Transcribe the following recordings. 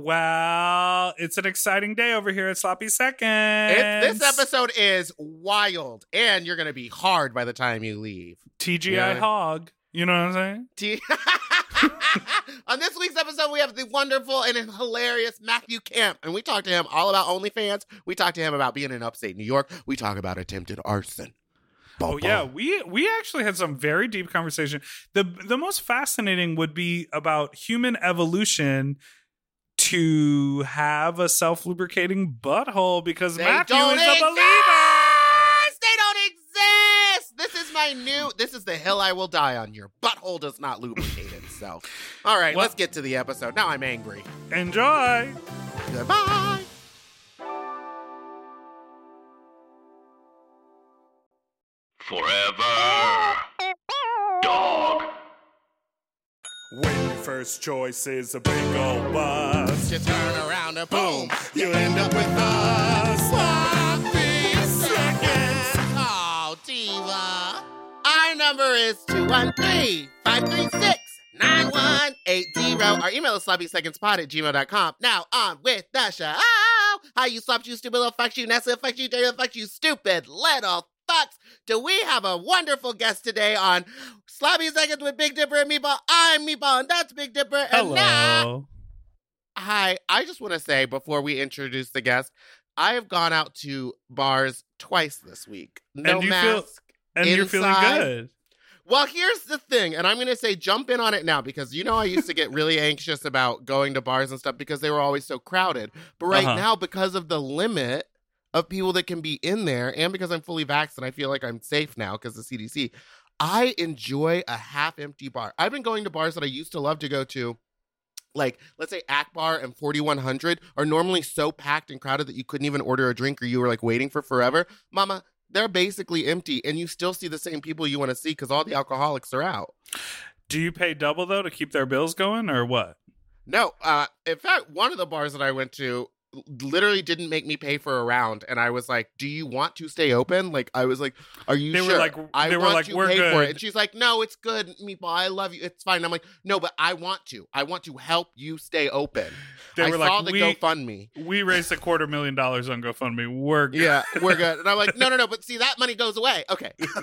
Well, it's an exciting day over here at Sloppy Seconds. It, this episode is wild, and you're going to be hard by the time you leave. TGI Yeah. Hog. You know what I'm saying? T- On this week's episode, we have the wonderful and hilarious Matthew Camp, and we talk to him all about OnlyFans. We talk to him about being in upstate New York. We talk about attempted arson. Oh yeah, we we actually had some very deep conversation. The the most fascinating would be about human evolution to have a self lubricating butthole because They Matthew don't is a believer. They don't exist. This is my new. This is the hill I will die on. Your butthole does not lubricate itself. All right, What? let's get to the episode. Now I'm angry. Enjoy. Goodbye. Forever. Dog. When your first choice is a big old bus, You turn around and boom, you end up with a sloppy seconds. Oh, diva. Our number is 213-536-9180. Our email is sloppysecondspot at gmail.com. Now on with the show. How you slopped, you stupid little fuck you nasty fuck you dirty fuck you stupid little Do we have a wonderful guest today on Sloppy Seconds with Big Dipper and Meatball? I'm Meatball and that's Big Dipper. And now hello. Hi, I just want to say before we introduce the guest, I have gone out to bars twice this week. No And you feel- mask. And you're feeling good. Well, here's the thing, and I'm going to say jump in on it now because you know I used to get really anxious about going to bars and stuff because they were always so crowded. But right Uh-huh. now, because of the limit of people that can be in there, and because I'm fully vaxxed and I feel like I'm safe now because the CDC, I enjoy a half empty bar. I've been going to bars that I used to love to go to. Like, let's say Akbar and 4100 are normally so packed and crowded that you couldn't even order a drink or you were like waiting for forever. Mama, they're basically empty and you still see the same people you want to see because all the alcoholics are out. Do you pay double though to keep their bills going, or what? No, uh, in fact, one of the bars that I went to literally didn't make me pay for a round, and I was like, "Do you want to stay open?" Like, I was like, "Are you They were sure?" like- I they were want like, to "We're pay for it," and she's like, "No, it's good, meatball. I love you. It's fine." I'm like, "No, but I want to. I want to help you stay open." They I were saw like, the we GoFundMe. we raised a quarter million dollars on GoFundMe. We're good. Yeah, we're good. And I'm like, "No, no, no." But see, that money goes away. Okay.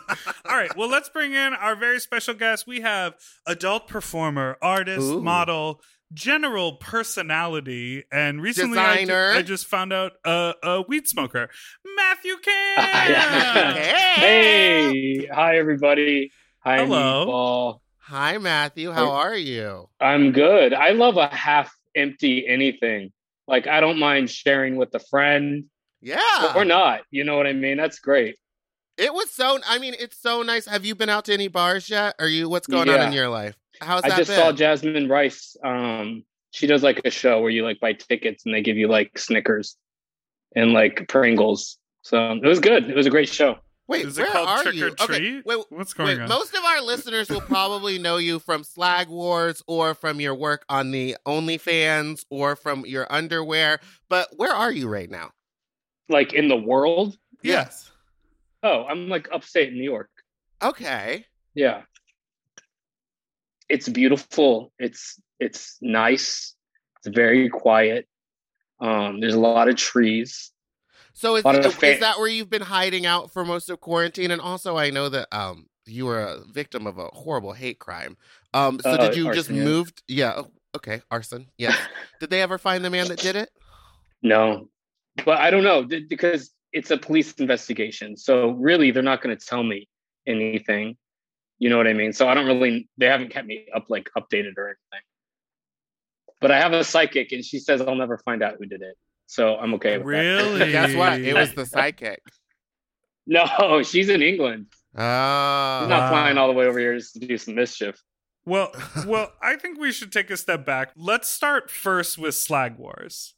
All right. Well, let's bring in our very special guest. We have adult performer, artist, Ooh. model, general personality, and recently I ju- I, just found out uh, a weed smoker, Matthew Camp. Hey, hi everybody. Hi, Hello. Meatball. Hi, Matthew. How are you? I'm good. I love a half empty anything. Like I don't mind sharing with a friend Yeah. or not. You know what I mean? That's great. It was so. I mean, it's so nice. Have you been out to any bars yet? Are you? What's going on in your life? How's I just been? saw Jasmine Rice. Um, she does like a show where you like buy tickets and they give you like Snickers and like Pringles. So it was good. It was a great show. Wait, Is it where called are Trick you? or Treat? Okay, wait, What's going wait. on? Most of our listeners will probably know you from Slag Wars or from your work on the OnlyFans or from your underwear. But where are you right now? Like in the world. Yes. Oh, I'm like upstate New York. Okay. Yeah. It's beautiful. It's it's nice. It's very quiet. Um, there's a lot of trees. So is, Lot of is that where you've been hiding out for most of quarantine? And also, I know that um you were a victim of a horrible hate crime. Um, so Uh, did you just arson, yeah. move? Yeah. oh, Okay. Arson. Yeah. did they ever find the man that did it? No, but I don't know because it's a police investigation. So really, they're not going to tell me anything. You know what I mean? So I don't really. They haven't kept me up like updated or anything. But I have a psychic, and she says I'll never find out who did it. So I'm okay with that. Really? Guess what? It was the psychic. No, she's in England. Oh. She's not Wow. flying all the way over here just to do some mischief. Well, well, I think we should take a step back. Let's start first with Slag Wars.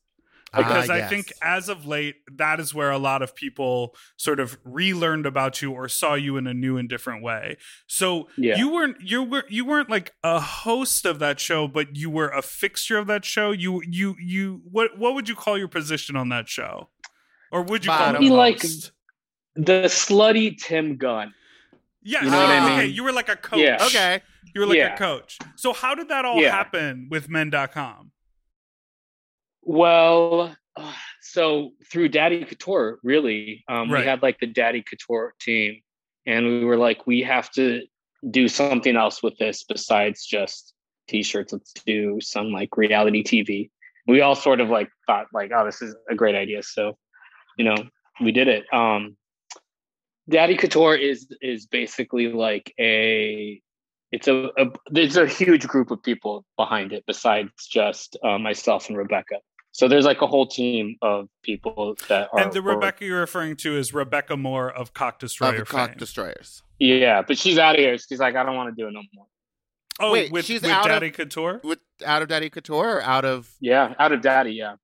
Because Ah, I yes. think as of late, that is where a lot of people sort of relearned about you or saw you in a new and different way. So Yeah. you weren't you were you weren't like a host of that show, but you were a fixture of that show. You you you what what would you call your position on that show? Or would you call Bottom. it Be like- The slutty Tim Gunn. Yeah, you know what I okay, mean? you were like a coach. Yeah. Okay. You were like Yeah. a coach. So how did that all Yeah. happen with men.com? Well, so through Daddy Couture, really, um, Right. we had like the Daddy Couture team, and we were like, we have to do something else with this besides just t-shirts. Let's do some like reality TV. We all sort of like thought like, oh, this is a great idea. So, you know, we did it. Um, Daddy Couture is is basically like a it's a, a there's a huge group of people behind it besides just uh, myself and Rebecca. So there's like a whole team of people that are. and the are- Rebecca you're referring to is Rebecca More of Cock Destroyer Of cock fame. destroyers. yeah, but she's out of here. She's like, I don't want to do it no more. oh, Wait, with, she's with out of- Daddy Couture? With out of Daddy Couture or out of Yeah, out of Daddy. Yeah.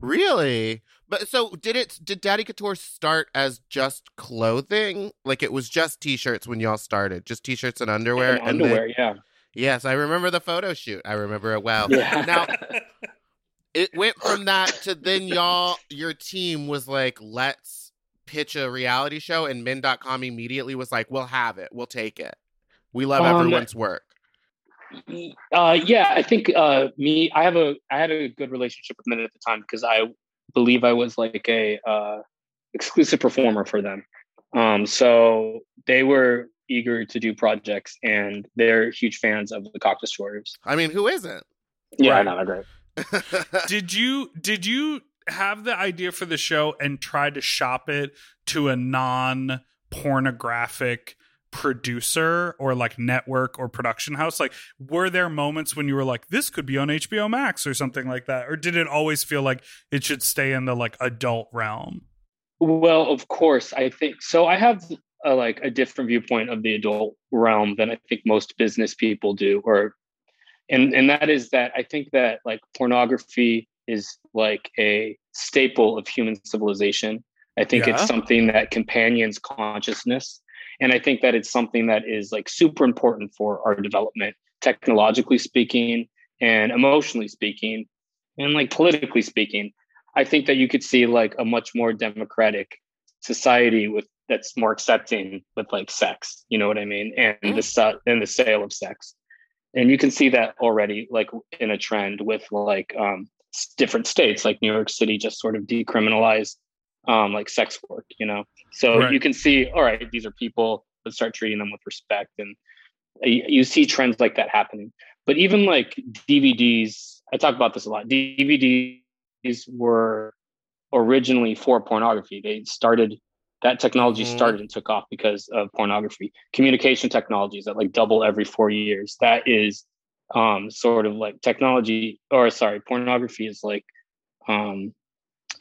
really? But so did it? Did Daddy Couture start as just clothing? Like it was just t-shirts when y'all started, just t-shirts and underwear. And and then- underwear. yeah. yes, I remember the photo shoot. I remember it well. Yeah. Now it went from that to then y'all your team was like let's pitch a reality show and men.com immediately was like we'll have it we'll take it we love Um, everyone's work Uh, yeah, I think uh, me. I have a. I had a good relationship with Men at the time because I believe I was like a uh, exclusive performer for them. Um, so they were eager to do projects, and they're huge fans of the Cock Destroyers. i mean who isn't Yeah, I Right. know they're great. did you did you have the idea for the show and try to shop it to a non pornographic producer or like network or production house like were there moments when you were like this could be on HBO Max or something like that or did it always feel like it should stay in the like adult realm Well, of course, I think so. I have a, like a different viewpoint of the adult realm than I think most business people do, or and and that is that I think that like pornography is like a staple of human civilization. I think Yeah. it's something that companions consciousness, and I think that it's something that is like super important for our development, technologically speaking, and emotionally speaking, and like politically speaking. I think that you could see like a much more democratic society with that's more accepting with like sex. You know what I mean? And mm-hmm. the and the sale of sex, and you can see that already like in a trend with like um, different states, like New York City, just sort of decriminalized um, like sex work. You know, so Right. you can see all right, these are people. Let's start treating them with respect, and uh, you you see trends like that happening. But even like DVDs, I talk about this a lot. DVDs were originally for pornography. They started that technology Mhm. started and took off because of pornography. Communication technologies that like double every four years. That is um sort of like technology or sorry, pornography is like um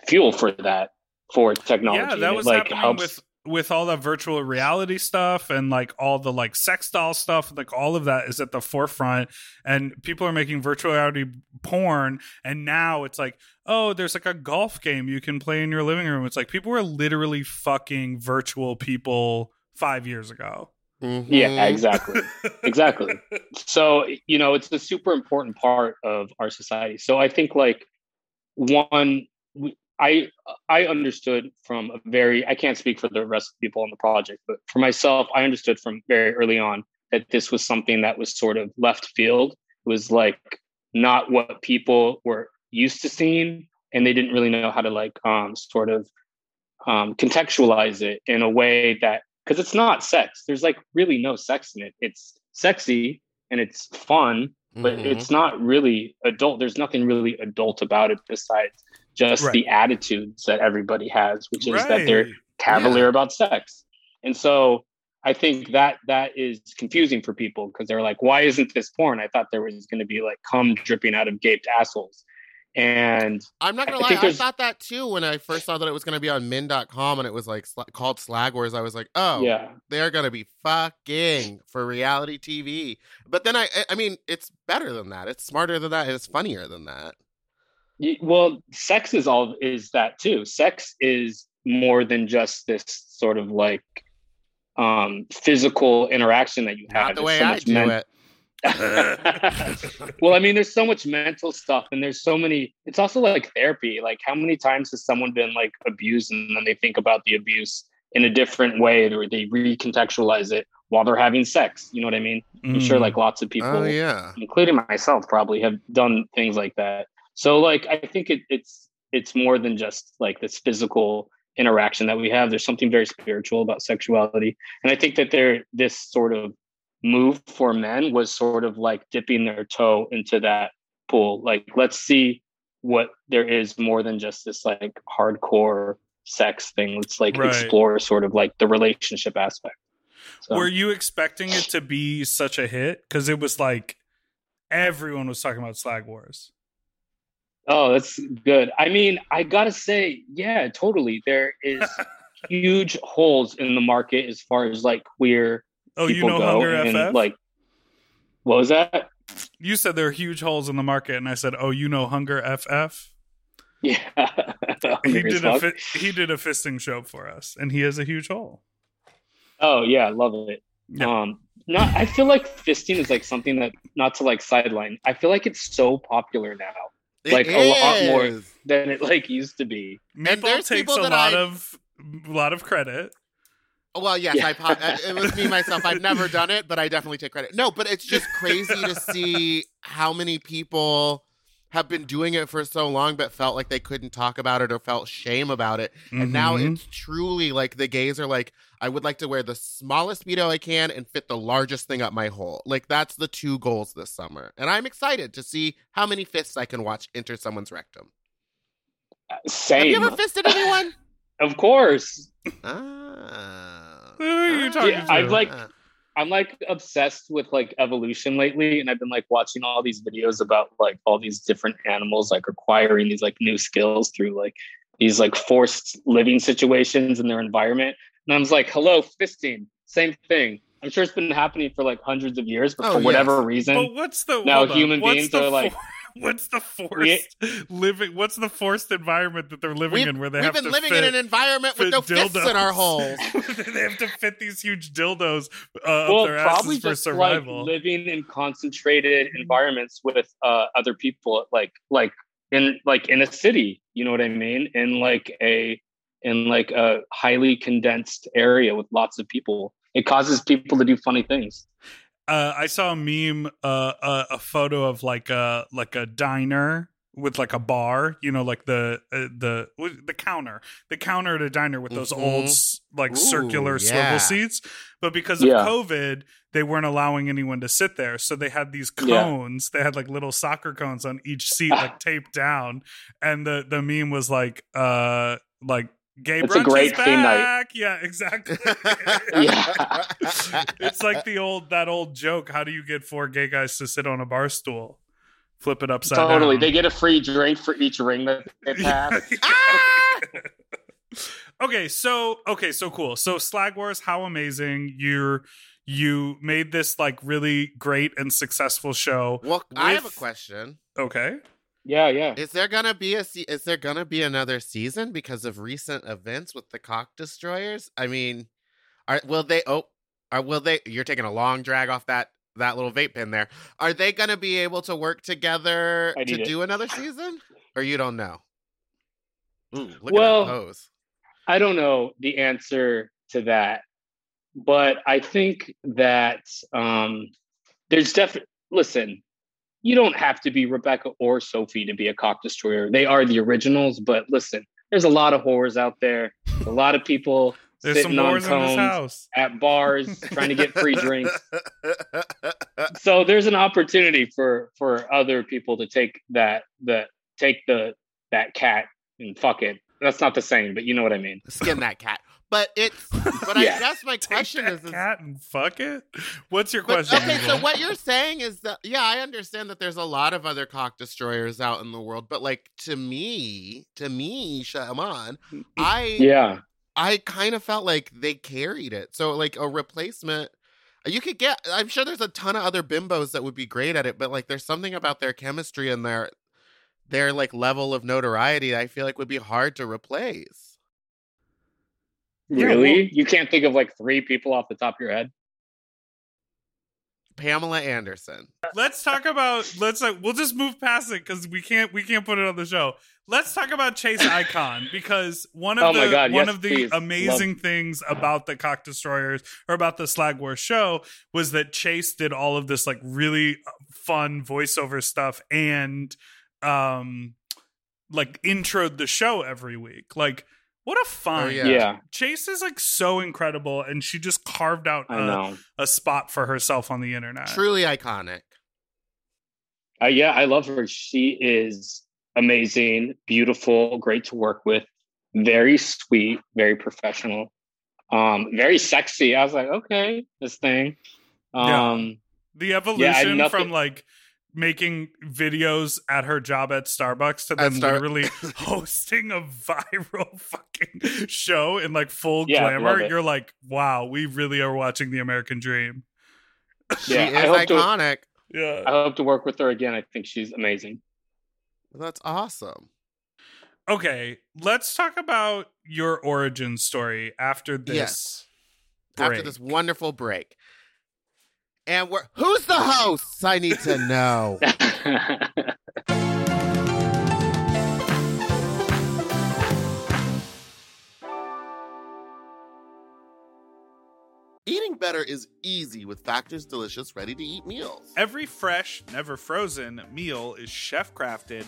fuel for that for technology. yeah that it, was like happening helps with with all the virtual reality stuff and like all the like sex doll stuff like all of that is at the forefront and people are making virtual reality porn and now it's like oh there's like a golf game you can play in your living room it's like people were literally fucking virtual people 5 years ago Yeah, Mhm. exactly. exactly. So, you know, it's a super important part of our society. So I think like one we- I I understood from a very I can't speak for the rest of the people on the project, but for myself, I understood from very early on that this was something that was sort of left field. It was like not what people were used to seeing and they didn't really know how to like um sort of um contextualize it in a way that because it's not sex. There's like really no sex in it. It's sexy and it's fun, but Mhm. it's not really adult. There's nothing really adult about it besides just Right. the attitudes that everybody has, which is that they're Right. cavalier about sex. And so I think that that is confusing for people because they're like, why isn't this porn? I thought there was going to be like cum dripping out of gaped assholes. And I'm not gonna I lie, I thought that too when I first saw that it was gonna be on men.com and it was like sla- called Slag Wars. I was like, oh, yeah, they're gonna be fucking for reality TV. But then I, I- I mean, it's better than that. It's smarter than that. It's funnier than that. Well, sex is all is that too. Sex is more than just this sort of like um physical interaction that you have. Not the way so I do men- it. well, I mean, there's so much mental stuff, and there's so many. It's also like therapy. Like, how many times has someone been like abused, and then they think about the abuse in a different way, or they recontextualize it while they're having sex? You know what I mean? I'm sure Mm. like lots of people, Oh yeah. including myself, probably have done things like that. So, like, I think it, it's it's more than just like this physical interaction that we have. There's something very spiritual about sexuality, and I think that there this sort of move for men was sort of like dipping their toe into that pool. Like, let's see what there is more than just this like hardcore sex thing. Let's like Right. explore sort of like the relationship aspect. So, Were you expecting it to be such a hit? Because it was like everyone was talking about Slag Wars. Oh, that's good. I mean, I gotta say, yeah, totally. There is huge holes in the market as far as like queer Oh, you know go, Hunger and, FF? Like, what was that? you said there are huge holes in the market, and I said, "Oh, you know Hunger FF." Yeah, He did a fi- he did a fisting show for us, and he has a huge hole. Oh yeah, I love it. Yeah. Um, not. I feel like fisting is like something that not to like sideline. I feel like it's so popular now Like, It a lot more. than it like used to be. Meatball takes a lot I- of a lot of credit. Well, yes, Yeah. I po- uh, it was me myself. I've never done it, but I definitely take credit. No, but it's just crazy to see how many people have been doing it for so long, but felt like they couldn't talk about it or felt shame about it. And now Mhm. it's truly like the gays are like, I would like to wear the smallest speedo I can and fit the largest thing up my hole. Like that's the two goals this summer, and I'm excited to see how many fists I can watch enter someone's rectum. Same, Have you ever fisted anyone? of course. ah. Who are you talking Yeah, to? I've like Ah. I'm like obsessed with like evolution lately, and I've been like watching all these videos about like all these different animals like acquiring these like new skills through like these like forced living situations in their environment. And I was like, hello, fisting, same thing. I'm sure it's been happening for like hundreds of years, but Oh, for whatever yes. reason, But what's the Now on. human What's beings the are like- for- what's the We- forced living? What's the forced environment that they're living in where they we've been living fit, in an environment with fit no fists in our holes. they have to fit these huge dildos uh, well, up their probably for just survival. like living in concentrated environments with uh, other people, like like in like in a city. You know what I mean? In like a in like a highly condensed area with lots of people. It causes people to do funny things. Uh, I saw a meme, uh, a, a photo of like a like a diner with like a bar, you know, like the uh, the the counter, the counter at a diner with those old Mhm. s- like Ooh, circular yeah. swivel seats. But because of Yeah. COVID, they weren't allowing anyone to sit there, so they had these Yeah. cones. They had like little soccer cones on each seat, like taped down, and the the meme was like, uh, like. Gay It's a great is theme night. back. Yeah, exactly. Yeah. it's like the old that old joke. How do you get four gay guys to sit on a bar stool? Flip it upside totally. down. Totally. They get a free drink for each ring that they pass. Ah! okay, so okay, so cool. So Slag Wars, how amazing! You're you made this like really great and successful show. well, I have a question. Okay. Yeah, yeah. Is there gonna be a se- is there gonna be another season because of recent events with the cock destroyers? I mean, are will they? Oh, are will they? You're taking a long drag off that that little vape pen there. Are they gonna be able to work together to it. do another season, or you don't know? Ooh, look Well, at that pose. I don't know the answer to that, but I think that um, there's definitely. Listen, you don't have to be Rebecca or Sophie to be a cock destroyer. They are the originals, but listen, there's a lot of whores out there. A lot of people There's some sitting on whores in this cones at bars trying to get free drinks. So there's an opportunity for for other people to take that the take the that cat and fuck it. That's not the same, but you know what I mean. Skin that cat. But it's but Yeah. I guess my Take question is, is cat and fuck it. What's your But, question? okay, so what you're saying is that yeah, I understand that there's a lot of other cock destroyers out in the world, but like to me, to me, Shaman, I Yeah. I kind of felt like they carried it. So like a replacement you could get I'm sure there's a ton of other bimbos that would be great at it, but like there's something about their chemistry and their their like level of notoriety that I feel like would be hard to replace. Yeah, Really? well- you can't think of like three people off the top of your head? Pamela Anderson. let's talk about let's like we'll just move past it because we can't we can't put it on the show. Let's talk about Chase Icon because one of Oh the my God, one yes, of the please. amazing things about the Cock Destroyers or about the Slag War show was that Chase did all of this like really fun voiceover stuff and um like introed the show every week. Like what a fun Oh, Yeah. Yeah. Chase is like so incredible and she just carved out I a, know. a spot for herself on the internet. Truly iconic. Uh, yeah, I love her. She is amazing, beautiful, great to work with, very sweet, very professional, um, very sexy. I was like, okay, this thing. Um, The Yeah, I- evolution nothing- from like making videos at her job at Starbucks to At then Star- literally hosting a viral fucking show in like full Yeah, glamour. You're like, wow, we really are watching the American dream. She is I hope to- iconic. Yeah. I hope to work with her again. I think she's amazing. That's awesome. Okay, let's talk about your origin story after this. Yes. After this wonderful break. And we're who's the hosts? I need to know. Eating better is easy with Factor's delicious ready to eat meals. Every fresh, never frozen meal is chef crafted,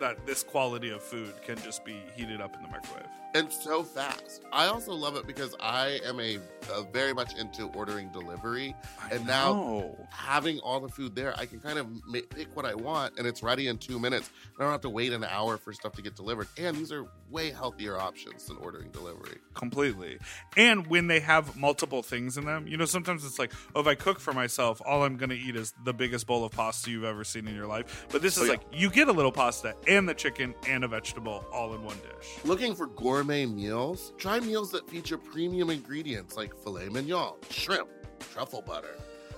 that this quality of food can just be heated up in the microwave. And so fast. I also love it because I am a, a very much into ordering delivery. And now- Having all the food there, I can kind of ma- pick what I want and it's ready in two minutes. I don't have to wait an hour for stuff to get delivered. And these are way healthier options than ordering delivery. completely. And when they have multiple things in them, you know, sometimes it's like, oh, if I cook for myself, all I'm going to eat is the biggest bowl of pasta you've ever seen in your life. But this is Oh, yeah. like, you get a little pasta and the chicken and a vegetable all in one dish. Looking for gourmet meals? Try meals that feature premium ingredients like filet mignon, shrimp, truffle butter,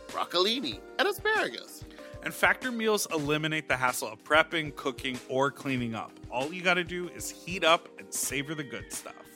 broccolini, and asparagus. And factor meals eliminate the hassle of prepping, cooking, or cleaning up. All you got to do is heat up and savor the good stuff.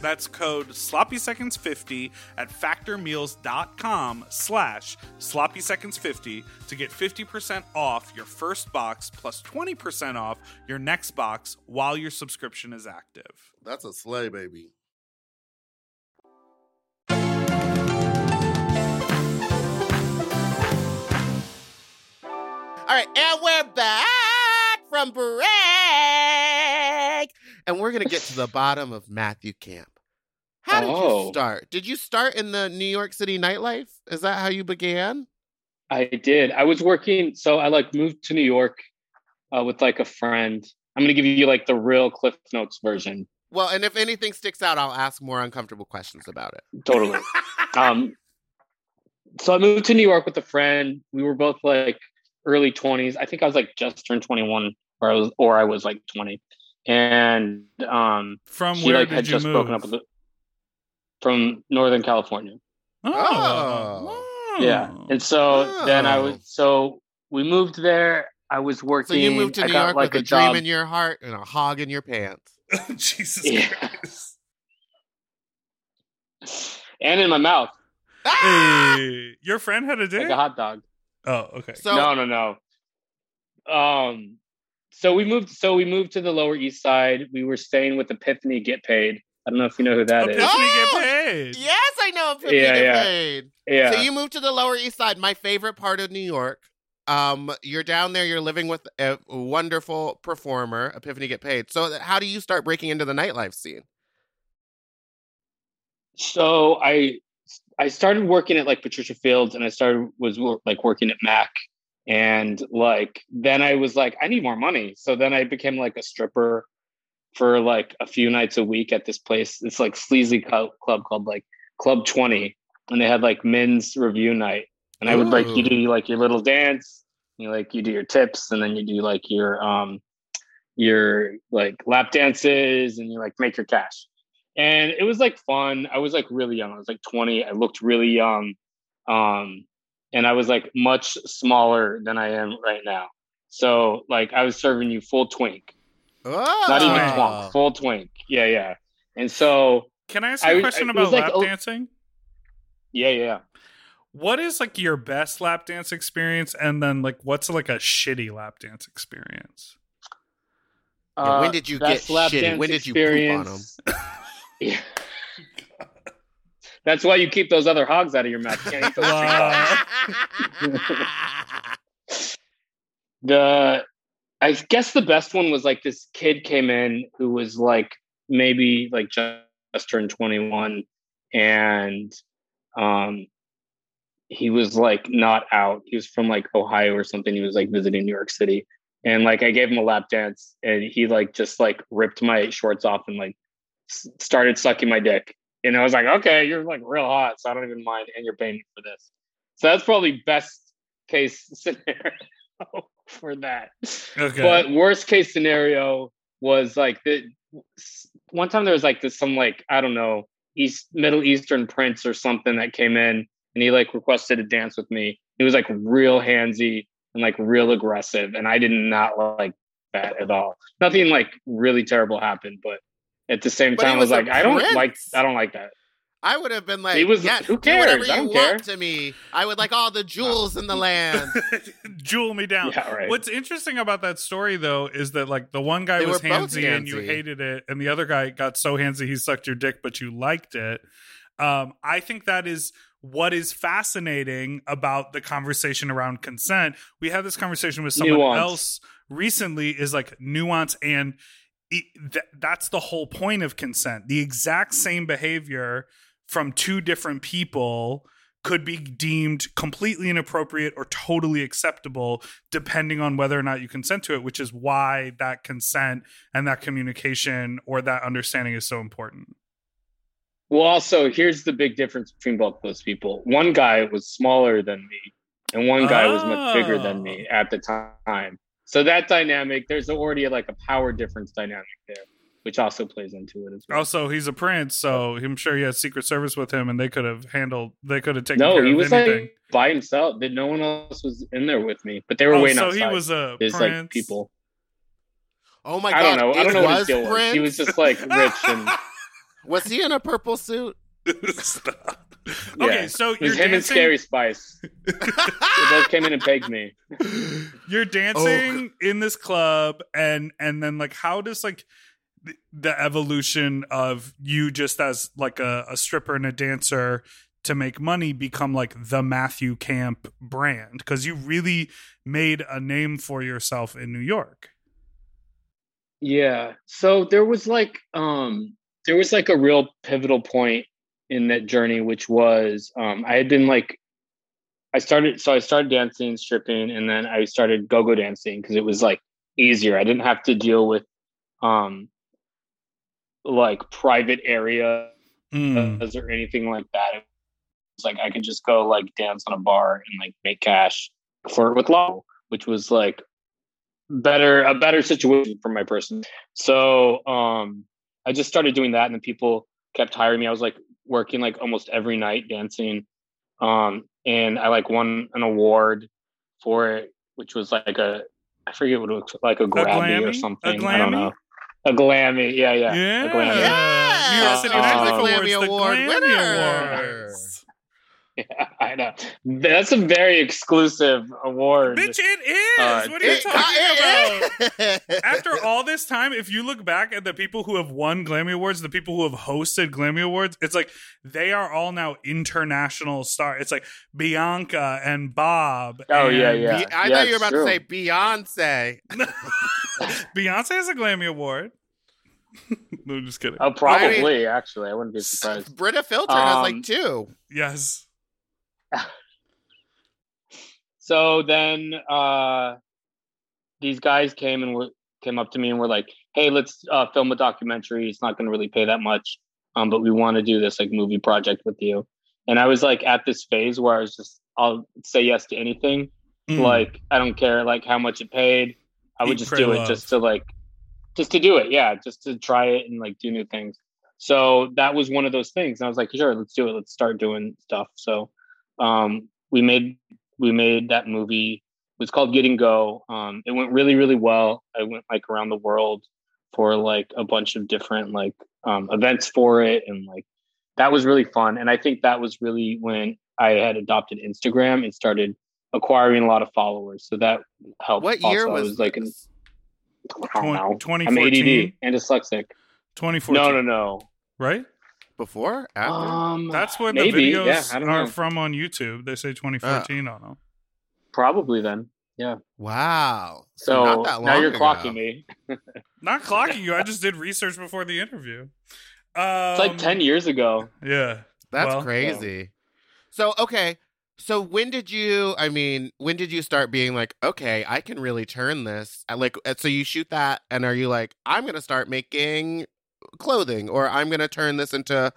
That's code sloppyseconds50 at factormeals.com slash sloppyseconds50 to get 50% off your first box plus 20% off your next box while your subscription is active. That's a sleigh, baby. All right, and we're back from break. And we're going to get to the bottom of Matthew Camp. How did you Oh. start? Did you start in the New York City nightlife? Is that how you began? I did. I was working, so I like moved to New York uh, with like a friend, I'm gonna give you like the real Cliff Notes version. Well, and if anything sticks out, I'll ask more uncomfortable questions about it. Totally. um, so I moved to New York with a friend. We were both like early 20s. I think I was like just turned 21, or I was, or I was like 20. And um, From she where like did had you just move? broken up with. The, from Northern California. Oh, Yeah, Oh. and so then I was Oh. so we moved there. I was working. So you moved to New got, York like with a, a job. dream in your heart and a hog in your pants. Jesus Yeah. Christ. and in my mouth Hey, your friend had a dick? like a hot dog. oh, okay. So no, no, no. Um, so we moved. So we moved to the Lower East Side. We were staying with Epiphany Get Paid. I don't know if you know who that is. Epiphany Oh! get paid. yes, I know. Epiphany Yeah, Get yeah. Paid. Yeah. So you moved to the Lower East Side, my favorite part of New York. Um, you're down there. You're living with a wonderful performer, Epiphany Get Paid. So how do you start breaking into the nightlife scene? so I I started working at like Patricia Fields, and I started was like working at Mac, and like then I was like I need more money, so then I became like a stripper for like a few nights a week at this place. It's like sleazy club called like Club Twenty, and they had like men's review night, and I would like you do like your little dance, you like you do your tips, and then you do like your um your like lap dances, and you like make your cash and it was like fun. I was like really young. I was like 20. I looked really young. Um, and I was like much smaller than I am right now. So like I was serving you full twink, Oh, not even twunk, full twink. Yeah, yeah. And so Can I ask you a I- question I- about was like lap dancing? yeah, yeah. What is like your best lap dance experience, and then like what's like a shitty lap dance experience? Yeah, when Uh, did you get lap shitty? dance When did you poop on them? yeah. That's why you keep those other hogs out of your mouth. You can't eat those string the I guess the best one was like this kid came in who was like maybe like just turned 21 and um he was like not out. He was from like ohio or something. He was like visiting new york city. And like i gave him a lap dance and he like just like ripped my shorts off and like started sucking my dick and i was like okay you're like real hot so i don't even mind and you're paying me for this so that's probably best case scenario for that Okay. but worst case scenario was like the one time there was like this some like I don't know East Middle Eastern prince or something that came in and he like requested a dance with me. He was like real handsy and like real aggressive, and I did not like that at all. Nothing like really terrible happened, but at the same time, I was was a like, I don't like. I don't like that. I would have been like, He was- yeah, who do whatever cares? I you don't care. to me. I would like all the jewels in the land. Jewel me down. Yeah, right. What's interesting about that story though is that like the one guy They was were both handsy and you hated it, and the other guy got so handsy he sucked your dick, but you liked it. Um, I think that is what is fascinating about the conversation around consent. We had this conversation with someone Nuance. else recently. Is like nuance and. It, th- that's the whole point of consent. The exact same behavior from two different people could be deemed completely inappropriate or totally acceptable depending on whether or not you consent to it which is why that consent and that communication or that understanding is so important Well, also here's the big difference between both those people. One guy was smaller than me, and one guy was much bigger than me Oh. at the time. So that dynamic, there's already like a power difference dynamic there, which also plays into it as well. also he's a prince so i'm sure he has secret service with him and they could have handled they could have taken no, care he of was anything like by himself. That no one else was in there with me, but they were oh, waiting so outside. he was a There's prince like people. Oh my god! I don't know. I don't know what his was deal was. He was just like rich and Was he in a purple suit? Stop. Yeah. okay so it you're was him and Scary Spice. they both came in and pegged me. you're dancing in this club and and then like how does like the, the evolution of you just as like a, a stripper and a dancer to make money become like the matthew camp brand because you really made a name for yourself in new york Yeah. So there was like um there was like a real pivotal point in that journey which was um I had been like I started so I started dancing, stripping and then I started go-go dancing because it was like easier. I didn't have to deal with um like private areas Mm. or anything like that. It's like I could just go like dance on a bar and like make cash for with law, which was like better a better situation for my person. So um I just started doing that and then people kept hiring me. I was like working like almost every night dancing. Um and I like won an award for it, which was like a I forget what it was like a Grammy or something. I don't know. A Glammy, yeah, yeah. Yeah. A Glammy. Yeah. New York City Uh, Music uh, Awards, Grammy the Award Glammy winner. Awards. Yeah, I know. That's a very exclusive award. Bitch, it is. Uh, what are you It- talking about? it- After all this time, if you look back at the people who have won Glammy Awards, the people who have hosted Glammy Awards, it's like they are all now international stars. It's like Bianca and Bob. Oh, and yeah, yeah. Be- I Yeah, thought you were about true. to say Beyonce. Beyonce has a Glammy Award. no, just kidding. Oh, probably. actually, I wouldn't be surprised. Brita Filter has Um, like two. Yes. So then, uh, these guys came and were, came up to me and were like, "Hey, let's uh, film a documentary. It's not going to really pay that much, um, but we want to do this like movie project with you." And I was like at this phase where I was just, I'll say yes to anything. Mm. Like I don't care like how much it paid. I would Eat, just do it love. just to like just to do it. Yeah, just to try it and like do new things. So that was one of those things. And I was like, sure, let's do it. Let's start doing stuff. So um we made we made that movie. It was called Getting Go. Um it went really, really well. I went like around the world for like a bunch of different like um events for it and like that was really fun. And I think that was really when I had adopted Instagram and started acquiring a lot of followers. So that helped. What year was, It was like in, this? I don't know. Twen- I'm 2014? ADD and dyslexic. 2014. No, no, no. Right? Before? After? Um, That's where maybe. the videos Yeah, I don't are know. from on YouTube. They say 2014 on them. Probably then. Yeah. wow. So not that long now you're ago. clocking me. Not clocking you. I just did research before the interview. Um, It's like ten years ago. Yeah. That's Well, crazy. So okay, so when did you? I mean, when did you start being like, okay, I can really turn this? I Like, uh, so you shoot that, and are you like, I'm gonna start making clothing, or I'm gonna turn this into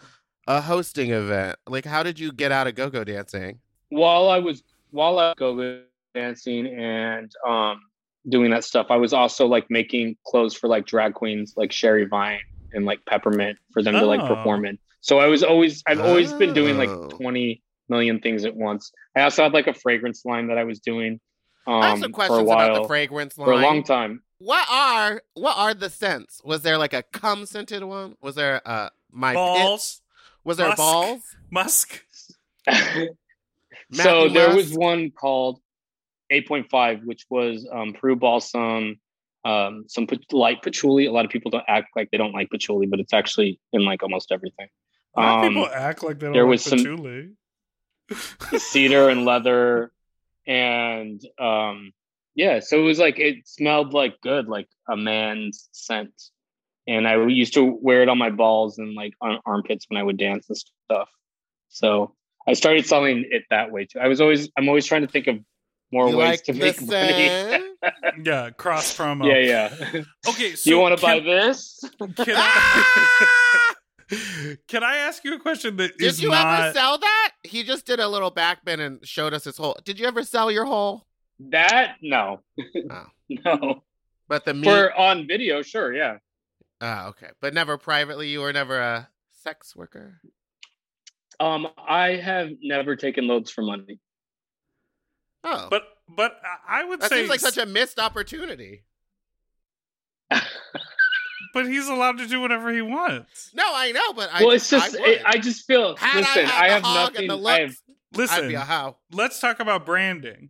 a hosting event? Like, how did you get out of go-go dancing? While I was while I was go dancing and um doing that stuff, I was also like making clothes for like drag queens like Sherry Vine and like Peppermint for them to like Oh. perform in. So I was always I've always been doing like Oh. twenty million things at once. I also had like a fragrance line that I was doing um, I have some for a questions while about the fragrance line. for a long time. What are what are the scents? Was there like a cum scented one? Was there uh my Balls, pit? Was there musk. balls? musk. so Matthew there was one called 8.5 which was um peru balsam um some pa- light patchouli a lot of people don't act like they don't like patchouli but it's actually in like almost everything A um people act like they don't there like was some- cedar and leather and um yeah so it was like it smelled like good like a man's scent and i used to wear it on my balls and like on armpits when i would dance and stuff so i started selling it that way too i was always i'm always trying to think of more You ways like to the make money yeah, cross promo. yeah yeah Okay, so you want to buy this Can I, can I ask you a question that Did is you not? ever sell that? He just did a little backbend and showed us his hole. Did you ever sell your hole? That no Oh. no But the meat. for on video sure yeah Ah, okay. But never privately. You were never a sex worker. um i have never taken loads for money Oh, but but I would that say, seems like such a missed opportunity. but he's allowed to do whatever he wants. No, I know, but I well, it's just I, I, would. I just feel. Had listen, I, had I have nothing. And the I have looks, I'd Listen, be a how. let's talk about branding.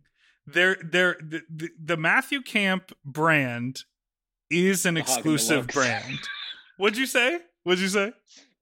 There, there, the, the, the Matthew Camp brand is an The hog and the exclusive brand. What'd you say? What'd you say?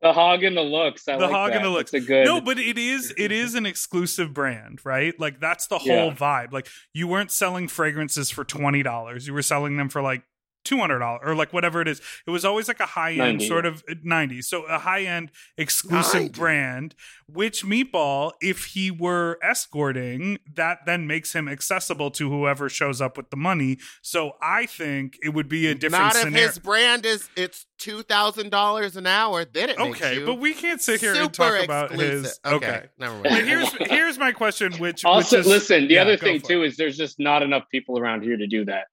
the hog and the looks. I the like hog that. and the looks. A good. No, but it is it is an exclusive brand, right? Like that's the whole Yeah. vibe. Like you weren't selling fragrances for twenty dollars; you were selling them for like two hundred dollars or like whatever it is. It was always like a high end 90, sort of uh, ninety, so a high end exclusive 90. brand. Which meatball, if he were escorting, that then makes him accessible to whoever shows up with the money. So I think it would be a different Not if scenario. his brand is it's two thousand dollars an hour. Then it okay, you but we can't sit here and super talk about his. Okay. Okay, never mind. But here's here's my question, which Also, which is, listen, the yeah, other thing too it. is there's just not enough people around here to do that.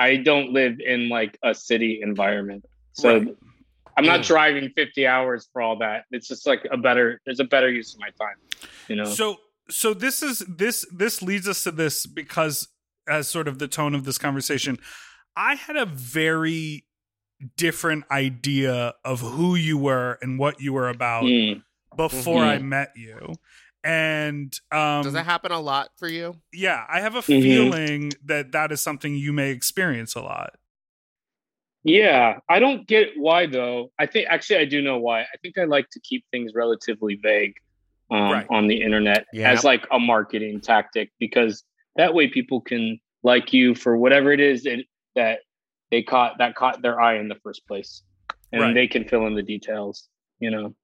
I don't live in like a city environment. So Right. I'm not driving 50 hours for all that. It's just like a better there's a better use of my time. You know. So so this is this this leads us to this because as sort of the tone of this conversation, I had a very different idea of who you were and what you were about Mm. before I Mhm. met you. And um Does that happen a lot for you? yeah, I have a Mhm. feeling that that is something you may experience a lot. Yeah, I don't get why though. I think actually I do know why. I think I like to keep things relatively vague um, Right. on the internet Yeah. as like a marketing tactic because that way people can like you for whatever it is that that they caught that caught their eye in the first place, and Right. they can fill in the details. You know.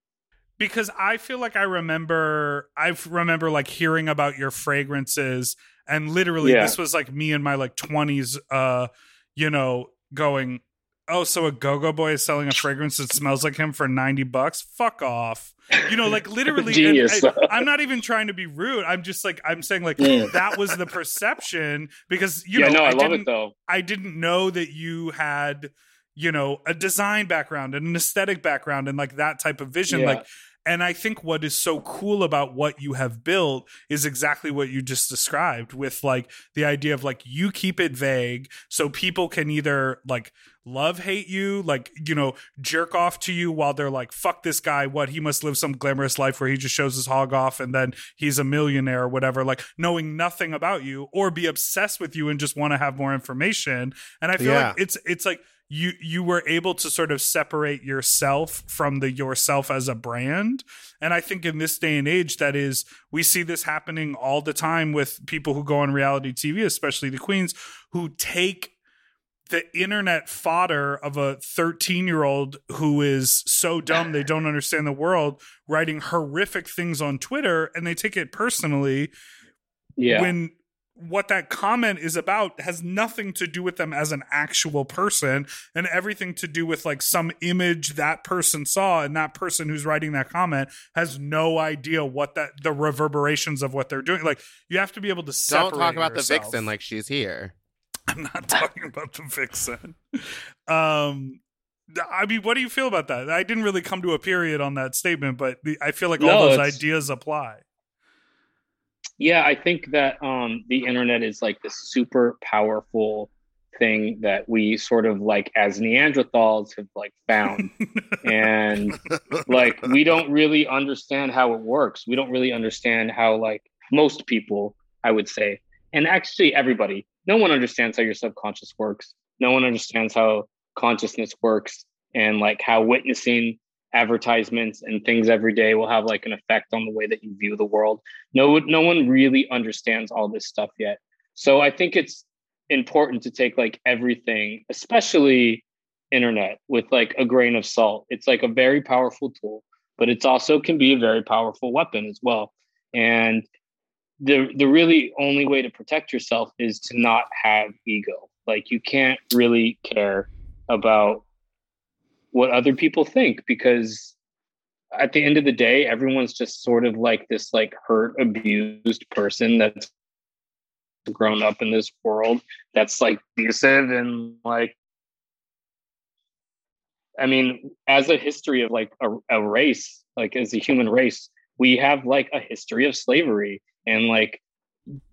Because I feel like I remember I remember like hearing about your fragrances and literally Yeah. this was like me in my like 20s uh you know going oh so a go-go boy is selling a fragrance that smells like him for 90 bucks fuck off you know like literally Genius. I, am not even trying to be rude i'm just like i'm saying like Mm. that was the perception because you yeah, know no, I, love didn't it though. I didn't know that you had, you know, a design background and an aesthetic background and like that type of vision. Yeah. Like, and I think what is so cool about what you have built is exactly what you just described with like the idea of like you keep it vague so people can either like love hate you, like, you know, jerk off to you while they're like, fuck this guy, what he must live some glamorous life where he just shows his hog off and then he's a millionaire or whatever, like knowing nothing about you, or be obsessed with you and just want to have more information. And I feel Yeah. like it's it's like you you were able to sort of separate yourself from the yourself as a brand and i think in this day and age that is we see this happening all the time with people who go on reality tv especially the queens who take the internet fodder of a 13 year old who is so dumb they don't understand the world writing horrific things on twitter and they take it personally Yeah. when what that comment is about has nothing to do with them as an actual person and everything to do with like some image that person saw and that person who's writing that comment has no idea what that the reverberations of what they're doing like you have to be able to separate Don't talk about yourself. the vixen like she's here. I'm not talking about the vixen. Um, I mean, what do you feel about that? I didn't really come to a period on that statement, but the, I feel like all those ideas apply. Yeah, I think that um, the internet is like this super powerful thing that we sort of like as Neanderthals have like found. and like we don't really understand how it works. We don't really understand how like most people, I would say, and actually everybody, no one understands how your subconscious works. No one understands how consciousness works and like how witnessing advertisements and things every day will have like an effect on the way that you view the world. No no one really understands all this stuff yet. So I think it's important to take like everything, especially internet with like a grain of salt. It's like a very powerful tool, but it's also can be a very powerful weapon as well. And the the really only way to protect yourself is to not have ego. Like you can't really care about what other people think because at the end of the day everyone's just sort of like this like hurt abused person that's grown up in this world that's like abusive and like i mean as a history of like a, a race like as a human race we have like a history of slavery and like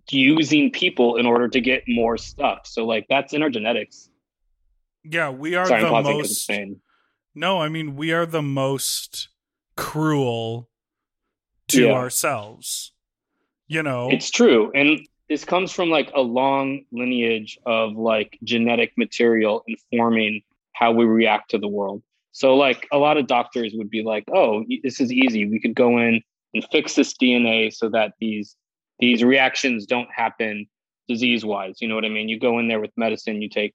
using people in order to get more stuff so like that's in our genetics Yeah, we are sorry the i'm pausing because it's most. No, I mean we are the most cruel to Yeah. ourselves. You know, It's true. And this comes from like a long lineage of like genetic material informing how we react to the world. So like a lot of doctors would be like, "Oh, this is easy. We could go in and fix this DNA so that these these reactions don't happen disease-wise." You know what I mean? You go in there with medicine, you take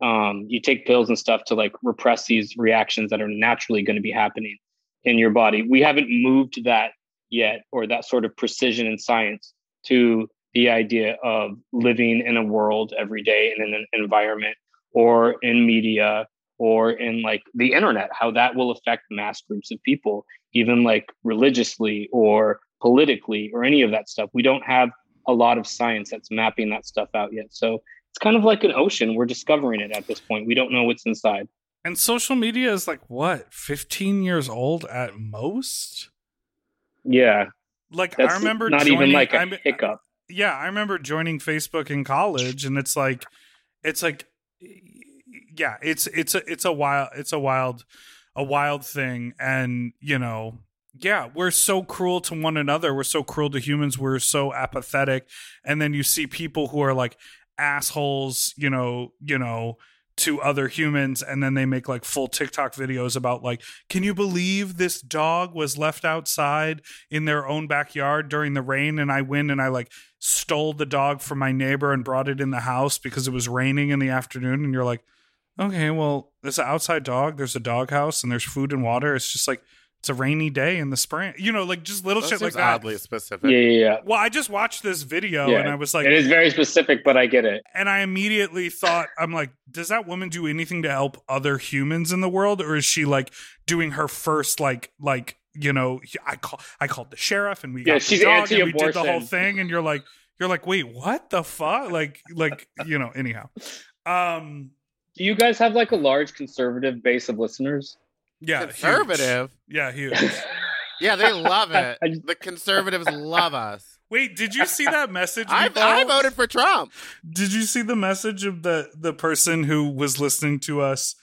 um, you take pills and stuff to like repress these reactions that are naturally going to be happening in your body. We haven't moved that yet, or that sort of precision in science to the idea of living in a world every day in an environment or in media or in like the internet, how that will affect mass groups of people, even like religiously or politically or any of that stuff. We don't have a lot of science that's mapping that stuff out yet. So it's kind of like an ocean. We're discovering it at this point. We don't know what's inside. And social media is like what, 15 years old at most? Yeah. Like That's I remember not joining, even like a I'm- hiccup. yeah, I remember joining Facebook in college, and it's like, it's like, yeah, it's it's a it's a wild it's a wild a wild thing, and you know, yeah, we're so cruel to one another. We're so cruel to humans. We're so apathetic, and then you see people who are like assholes, you know, you know to other humans and then they make like full TikTok videos about like can you believe this dog was left outside in their own backyard during the rain and I went and I like stole the dog from my neighbor and brought it in the house because it was raining in the afternoon? And you're like okay well there's an outside dog there's a dog house and there's food and water. It's just like it's a rainy day in the spring you know like just little That shit like seems that oddly specific. Yeah, yeah, yeah. well I just watched this video Yeah. and I was like it is very specific, but I get it. and I immediately thought, I'm like, does that woman do anything to help other humans in the world, or is she like doing her first like like you know? I call I called the sheriff and we Yeah, got she's the dog and we did the whole thing, and you're like you're like, wait, what the fuck? Like like you know. Anyhow, um, Do you guys have like a large conservative base of listeners? Yeah, huge. Conservative. yeah, huge. Yeah, they love it. The conservatives love us. Wait, did you see that message? I, I voted for Trump. Did you see the message of the the person who was listening to us?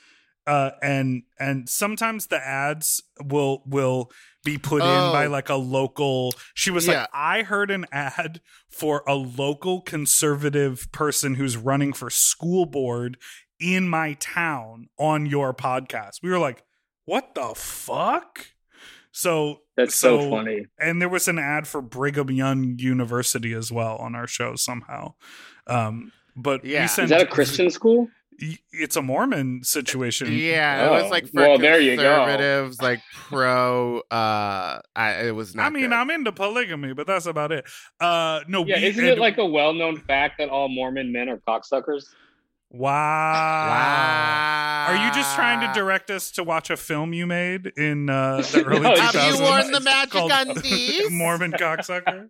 Uh, and and sometimes the ads will will be put in Oh. by like a local. She was Yeah. like, I heard an ad for a local conservative person who's running for school board in my town on your podcast. We were like, what the fuck? So That's so, funny. and there was an ad for Brigham Young University as well on our show somehow. Um, but Yeah. Is sent, Is that a Christian school? It's a Mormon situation. Yeah, it was Oh, like for well, there you go. conservatives, like pro. Uh, I, it was not. I mean, good. I'm into polygamy, but that's about it. Uh, no, Yeah, we, isn't and- it like a well-known fact that all Mormon men are cocksuckers? Wow? wow. Are you just trying to direct us to watch a film you made in uh, the early No, 2000s? Have you worn the magic undies? Mormon cocksucker.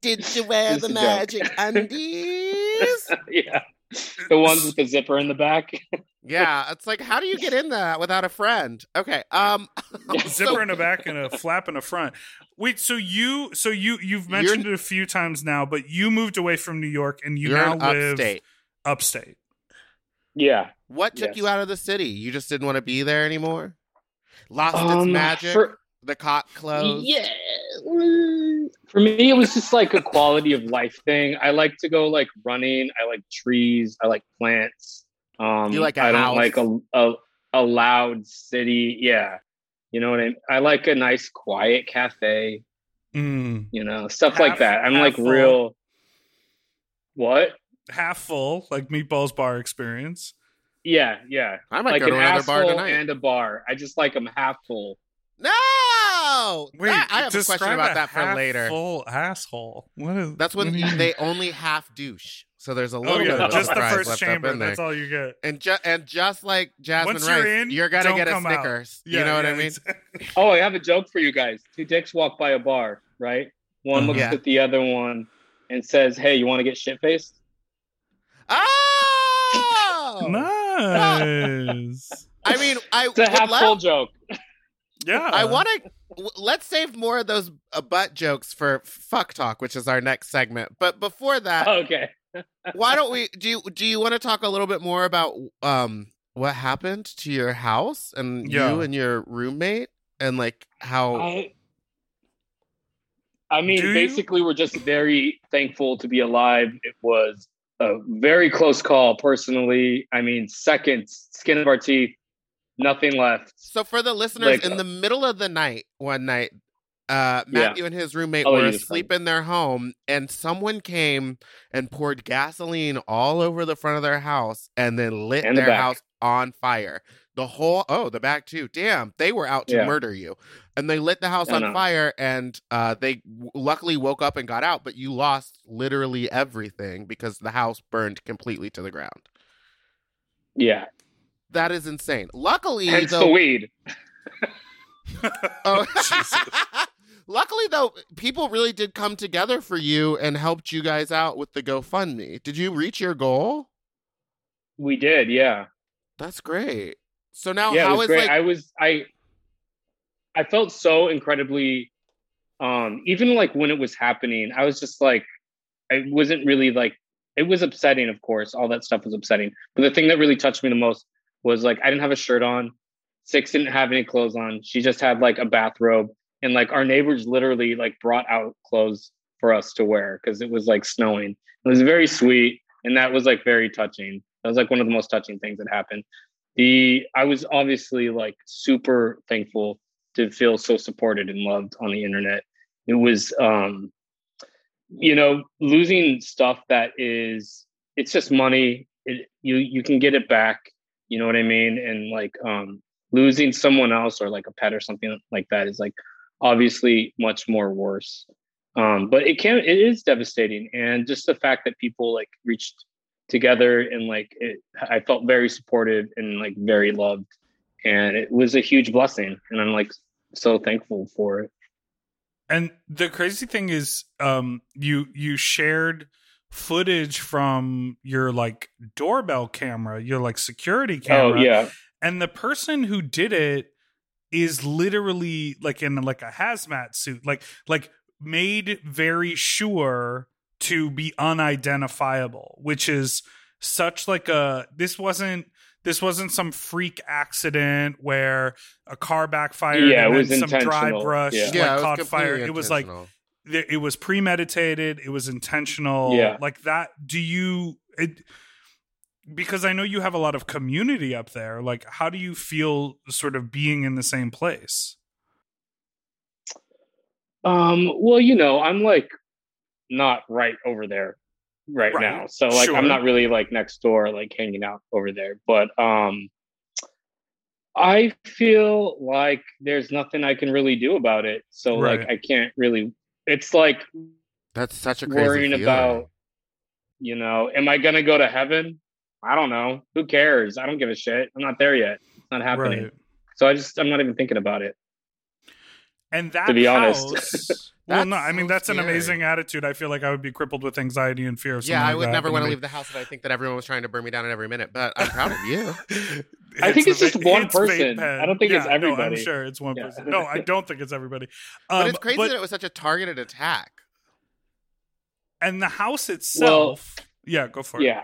Did you wear the a joke. magic undies? yeah, the ones with the zipper in the back. yeah, it's like, how do you get in that without a friend? Okay, um, zipper so- in the back and a flap in the front. Wait, so you, so you, you've mentioned it a few times now, but you moved away from New York and you you're now in live upstate. Upstate. yeah, What took Yes. you out of the city? You just didn't want to be there anymore. Lost its Um, magic. for- the cock closed. Yeah. mm, For me, it was just like a quality of life thing. I like to go like running. I like trees. I like plants. Um, You like a I don't like a, a a loud city. Yeah, you know what I mean. I like a nice quiet cafe. Mm. You know, stuff Half- like that. I'm half like full. real. What? Half full, like Meatball's bar experience. Yeah, yeah. I might like go to an another bar asshole tonight. and a bar. I just like them half full. No, Wait, That- I have a question about a that for later. Full asshole. What is? That's when do they only half douche. So there's a Oh little bit of just the surprise first left up chamber. in there. That's all you get. And ju- and just like Jasmine Once Rice, you're in, you're gonna get a. Snickers. Yeah, you know what I mean? exactly. Oh, I have a joke for you guys. Two dicks walk by a bar, right? One Uh-huh. looks Yeah. at the other one and says, "Hey, you want to get shit faced?" Nice. I mean, I It's a would half love- full joke. Yeah. I want to. Let's save more of those uh, butt jokes for fuck talk, which is our next segment. But before that, Okay. why don't we? Do you do you want to talk a little bit more about um what happened to your house and Yeah. you and your roommate and like how? I, I mean, Do you? basically, we're just very thankful to be alive. It was a very close call, personally. I mean, seconds, skin of our teeth, nothing left. So for the listeners, Like, in uh, the middle of the night, one night, uh, Matthew and his roommate I'll were asleep in their home, and someone came and poured gasoline all over the front of their house and then lit And their back. house on fire. The whole oh, the back too. Damn, they were out to Yeah. murder you, and they lit the house I on know. fire. And uh, they w- luckily woke up and got out, but you lost literally everything because the house burned completely to the ground. Yeah. That is insane. Luckily, Hence though, the weed. Oh, luckily though, people really did come together for you and helped you guys out with the GoFundMe. Did you reach your goal? We did, yeah. That's great. So now, yeah, it how was is great. like? I was I I felt so incredibly um even like when it was happening, I was just like I wasn't really like it was upsetting, of course. All that stuff was upsetting. But the thing that really touched me the most was like I didn't have a shirt on. Six didn't have any clothes on. She just had like a bathrobe. And like our neighbors literally like brought out clothes for us to wear because it was like snowing. It was very sweet. And that was like very touching. That was like one of the most touching things that happened. The I was obviously like super thankful to feel so supported and loved on the internet. It was um you know, losing stuff that is it's just money. It, you you can get it back. You know what I mean? And like um losing someone else or like a pet or something like that is like obviously much more worse. Um, but it can it is devastating, and just the fact that people like reached together and like it, I felt very supported and like very loved, and it was a huge blessing, and I'm like so thankful for it. And the crazy thing is, um, you you shared footage from your like doorbell camera, your like security camera. Oh yeah, And the person who did it is literally like in like a hazmat suit, like like made very sure to be unidentifiable, which is such like a this wasn't this wasn't some freak accident where a car backfired Yeah, and it was some dry brush Yeah. yeah, it was caught fire. It was like it was premeditated it was intentional Yeah. like that do you it, because i know you have a lot of community up there like how do you feel sort of being in the same place Um, well, you know, I'm like not right over there right, Right. now. So like Sure. I'm not really like next door, like hanging out over there. But um I feel like there's nothing I can really do about it. So Right. like I can't really it's like That's such a crazy worrying feeling. about, you know, am I gonna go to heaven? I don't know. Who cares? I don't give a shit. I'm not there yet. It's not happening. right So I just I'm not even thinking about it. And that To be honest. house well no i mean so that's an amazing attitude i feel like i would be crippled with anxiety and fear of Yeah, I would that never want to leave the house, and I think that everyone was trying to burn me down at every minute. But I'm proud of you. I think it's the just one it's person. I don't think it's everybody. no, i'm sure it's one Yeah. person no i don't think it's everybody um, but it's crazy that it was such a targeted attack. and the house itself yeah go for it yeah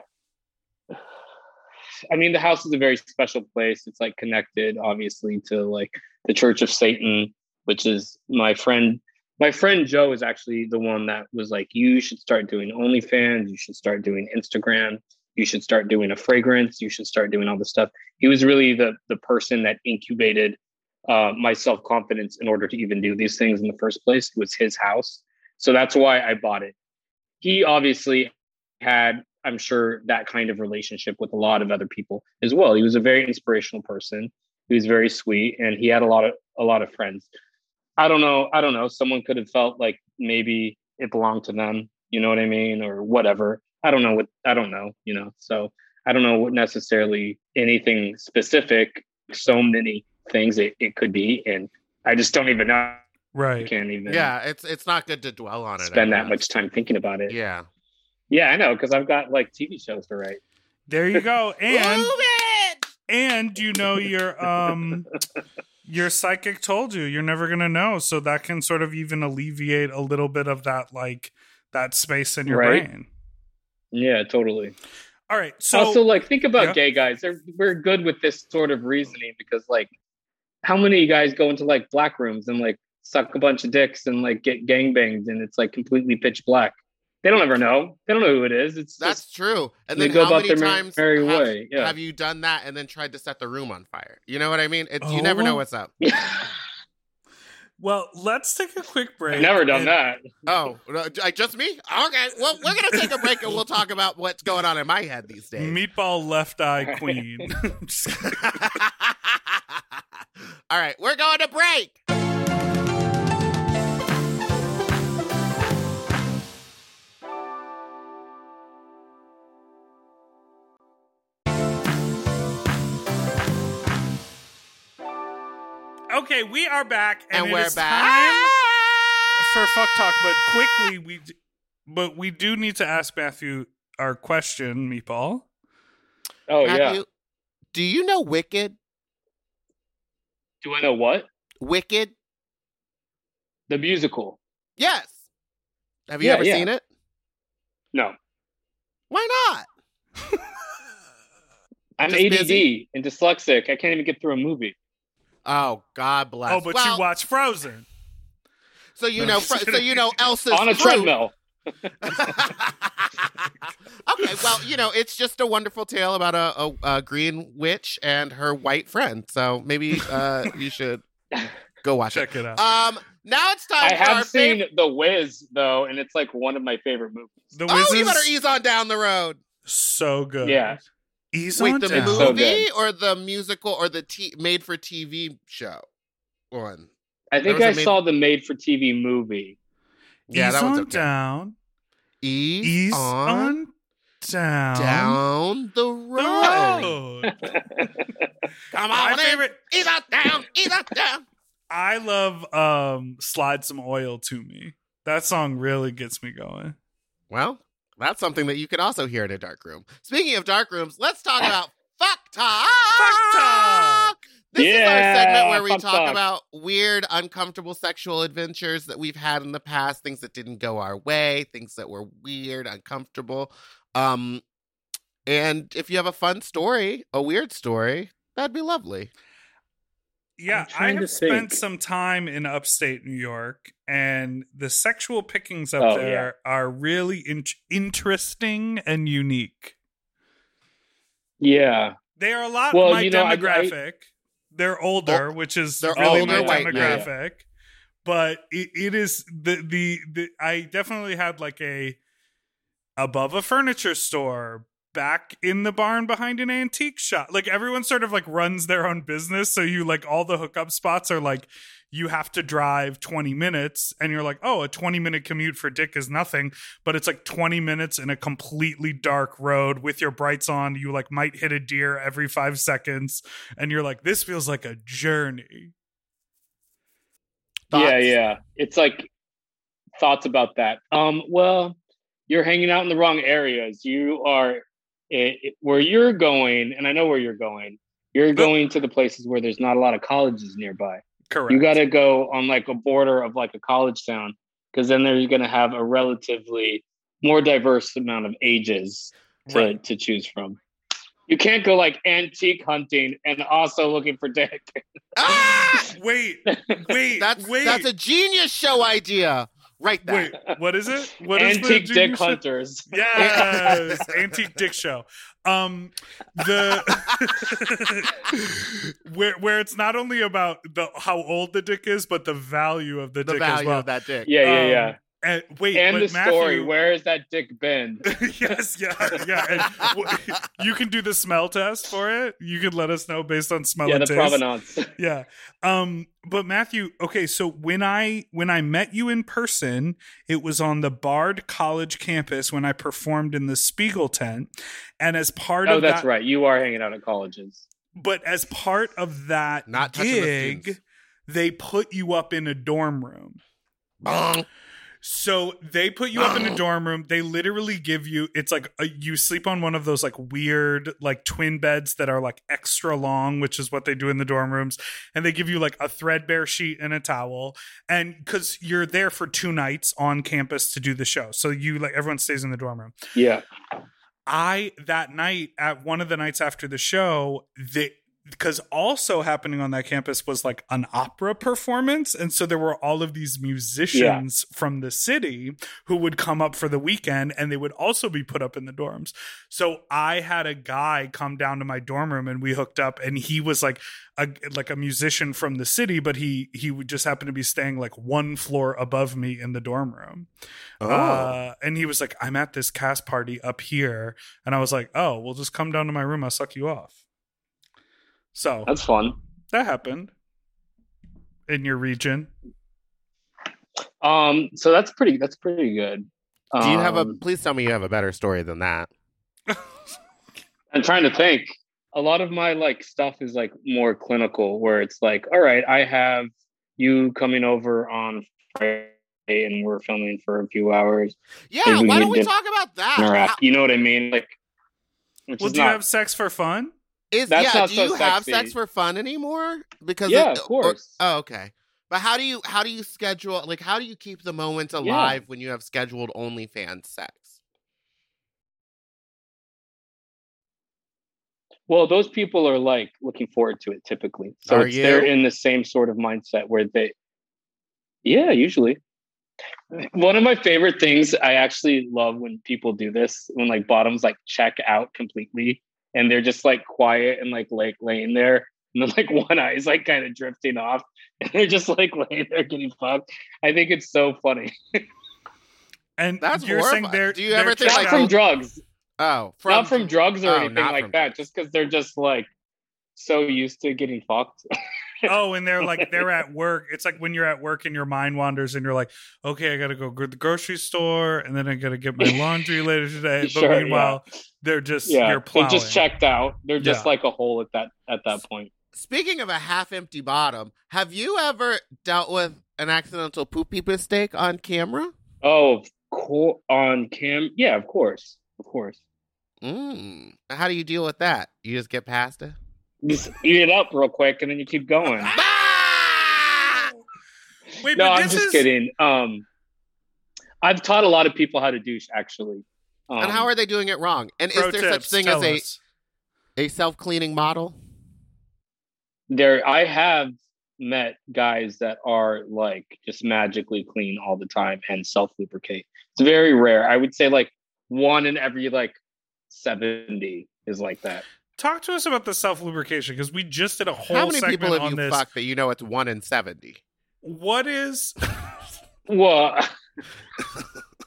i mean the house is a very special place it's like connected obviously to like the church of satan which is my friend my friend joe is actually the one that was like you should start doing onlyfans. You should start doing instagram. You should start doing a fragrance. You should start doing all this stuff. He was really the the person that incubated uh, my self-confidence in order to even do these things in the first place it was his house. So that's why i bought it. He obviously had i'm sure that kind of relationship with a lot of other people as well. He was a very inspirational person. He was very sweet and he had a lot of a lot of friends i don't know i don't know someone could have felt like maybe it belonged to them you know what i mean or whatever i don't know what i don't know you know so i don't know what necessarily anything specific so many things it, it could be and i just don't even know Right. i right can't even Yeah, it's it's not good to dwell on it. Spend that much time thinking about it Yeah. yeah, I know because I've got like TV shows to write. there you go and Move it! and you know your um your psychic told you you're never gonna know so that can sort of even alleviate a little bit of that like that space in your Right. brain Yeah, totally. all right so also, like, think about Yeah. gay guys. They're we're good with this sort of reasoning because, like, how many of you guys go into like black rooms and like suck a bunch of dicks and like get gang banged and it's like completely pitch black? They don't ever know. They don't know who it is. It's That's just true. And they then go how about many their mer- times merry have, way, yeah. have you done that and then tried to set the room on fire? You know what I mean? It's, you never Oh. know what's up. Well, let's take a quick break. I've never done and- that. Oh, just me? Okay. Well, we're gonna take a break and we'll talk about what's going on in my head these days. Meatball left eye queen. All right, we're going to break. Okay, we are back, and, And, it we're is back. time ah! for fuck talk. But quickly, we d- but we do need to ask Matthew our question, Meatball. Oh Matthew, yeah. do you know Wicked? Do I know what? Wicked? The musical? Yes. Have you Yeah, ever yeah. seen it? No. Why not? I'm Just ADD busy? and dyslexic. I can't even get through a movie. Oh, God bless. oh, but well, you watch Frozen. So you know, so you know Elsa's On a fruit. treadmill. okay, well, you know, it's just a wonderful tale about a, a, a green witch and her white friend. So maybe uh, you should go watch Check it out. it. Um, now it's time I for our have seen favorite. The Wiz though, and it's like one of my favorite movies. the Oh, Wiz you is better ease on down the road. so good. Yeah. Ease Wait, on the down. It's so movie or the musical or the t- made for TV show one? I think I made- saw the made-for-TV movie. Yeah, Ease that one's on okay. down. Ease, Ease on, on down. down the the road. road. Come My on, in. favorite. Ease on down. Ease on down. I love um "Slide Some Oil to Me." That song really gets me going. Well, that's something that you can also hear in a dark room. Speaking of dark rooms, let's talk about fuck talk. Fuck talk. This is our segment where we talk talk. about weird, uncomfortable sexual adventures that we've had in the past, things that didn't go our way, things that were weird, uncomfortable. Um, and if you have a fun story, a weird story, that'd be lovely. Yeah, I have spent think. some time in upstate New York, and the sexual pickings up Oh, there are really in- interesting and unique. Yeah. They are a lot Well, my you know, I- I- demographic. They're older, oh, which is they're really older, my white, yeah. demographic. But it, it is the, the the I definitely had like a above a furniture store back in the barn behind an antique shop. Like everyone sort of like runs their own business, so you like all the hookup spots are like you have to drive 20 minutes and you're like, "Oh, a 20 minute commute for dick is nothing." But it's like 20 minutes in a completely dark road with your brights on. You like might hit a deer every 5 seconds and you're like, "This feels like a journey." Thoughts? Yeah, yeah. It's like thoughts about that. Um, well, you're hanging out in the wrong areas. You are it, it- where you're going, and I know where you're going. You're going to the places where there's not a lot of colleges nearby. Correct. You got to go on like a border of like a college town because then they're going to have a relatively more diverse amount of ages to, Right. to choose from. You can't go like antique hunting and also looking for dick. Ah! Wait, wait, That's wait. that's a genius show idea. Write that. Wait, what is it? What is the antique dick show? hunters. Yes, antique dick show. Um, the where where it's not only about the how old the dick is, but the value of the, The dick as well. of that dick. Yeah, yeah, Um, yeah. And wait, And but the story. Matthew- Where has that dick been? yes, yeah, yeah. And w- you can do the smell test for it. You can let us know based on smell yeah, and the taste. provenance. yeah um but matthew okay so when i when i met you in person it was on the bard college campus when i performed in the spiegel tent and as part Oh, of that's that right. You are hanging out at colleges. but as part of that Not touching the gig they put you up in a dorm room Bong. So they put you up in a dorm room. They literally give you it's like a, you sleep on one of those like weird like twin beds that are like extra long, which is what they do in the dorm rooms. And they give you like a threadbare sheet and a towel. And cuz you're there for two nights on campus to do the show. So you like everyone stays in the dorm room. Yeah. I that night at one of the nights after the show, they because also happening on that campus was like an opera performance and so there were all of these musicians from the city who would come up for the weekend and they would also be put up in the dorms. So i had a guy come down to my dorm room and we hooked up and he was like a like a musician from the city but he he would just happen to be staying like one floor above me in the dorm room. Oh. uh, and he was like i'm at this cast party up here and i was like oh well just come down to my room i'll suck you off so That's fun. that happened in your region. Um, so that's pretty. That's pretty good. Do you have a? Um, Please tell me you have a better story than that. I'm trying to think. A lot of my like stuff is like more clinical, where it's like, all right, I have you coming over on Friday, and we're filming for a few hours. Yeah, we why need don't we to talk about that? How- You know what I mean? Like, which Well, is do you have sex for fun? Is That's yeah? Do so you have sex for fun anymore? Because Yeah, it- of course. Oh, okay. But how do you how do you schedule like how do you keep the moments alive when you have scheduled OnlyFans sex? Well, those people are like looking forward to it typically. So they're in the same sort of mindset where they, yeah, usually. One of my favorite things I actually love when people do this when like bottoms like check out completely and they're just like quiet and like like laying there and then like one eye is like kind of drifting off and they're just like laying there getting fucked. I think it's so funny. And That's you're saying they're Do you ever think, Not like, from drugs, Oh, not from drugs or oh, anything like that. drugs. Just because they're just like so used to getting fucked. oh, and they're like they're at work. It's like when you're at work and your mind wanders and you're like, okay, I got to go to the grocery store and then I got to get my laundry later today. But Sure, meanwhile, they're just yeah, you're they plowing. just checked out. They're just Yeah. like a hole at that at that point. Speaking of a half empty bottom, have you ever dealt with an accidental poopy mistake on camera? Oh, cool. On cam, yeah, of course, of course. Mm. How do you deal with that? You just get past it? Just eat it up real quick, and then you keep going. Wait, no, I'm just is kidding. Um, I've taught a lot of people how to douche, actually. Um, and how are they doing it wrong? And is there tips, such thing as a, us. a self cleaning model? there? I have met guys that are like just magically clean all the time and self lubricate. It's very rare. I would say like one in every like seventy is like that. Talk to us about the self lubrication because we just did a whole How many segment people have on you this. fucked that you know it's one in 70? What is what?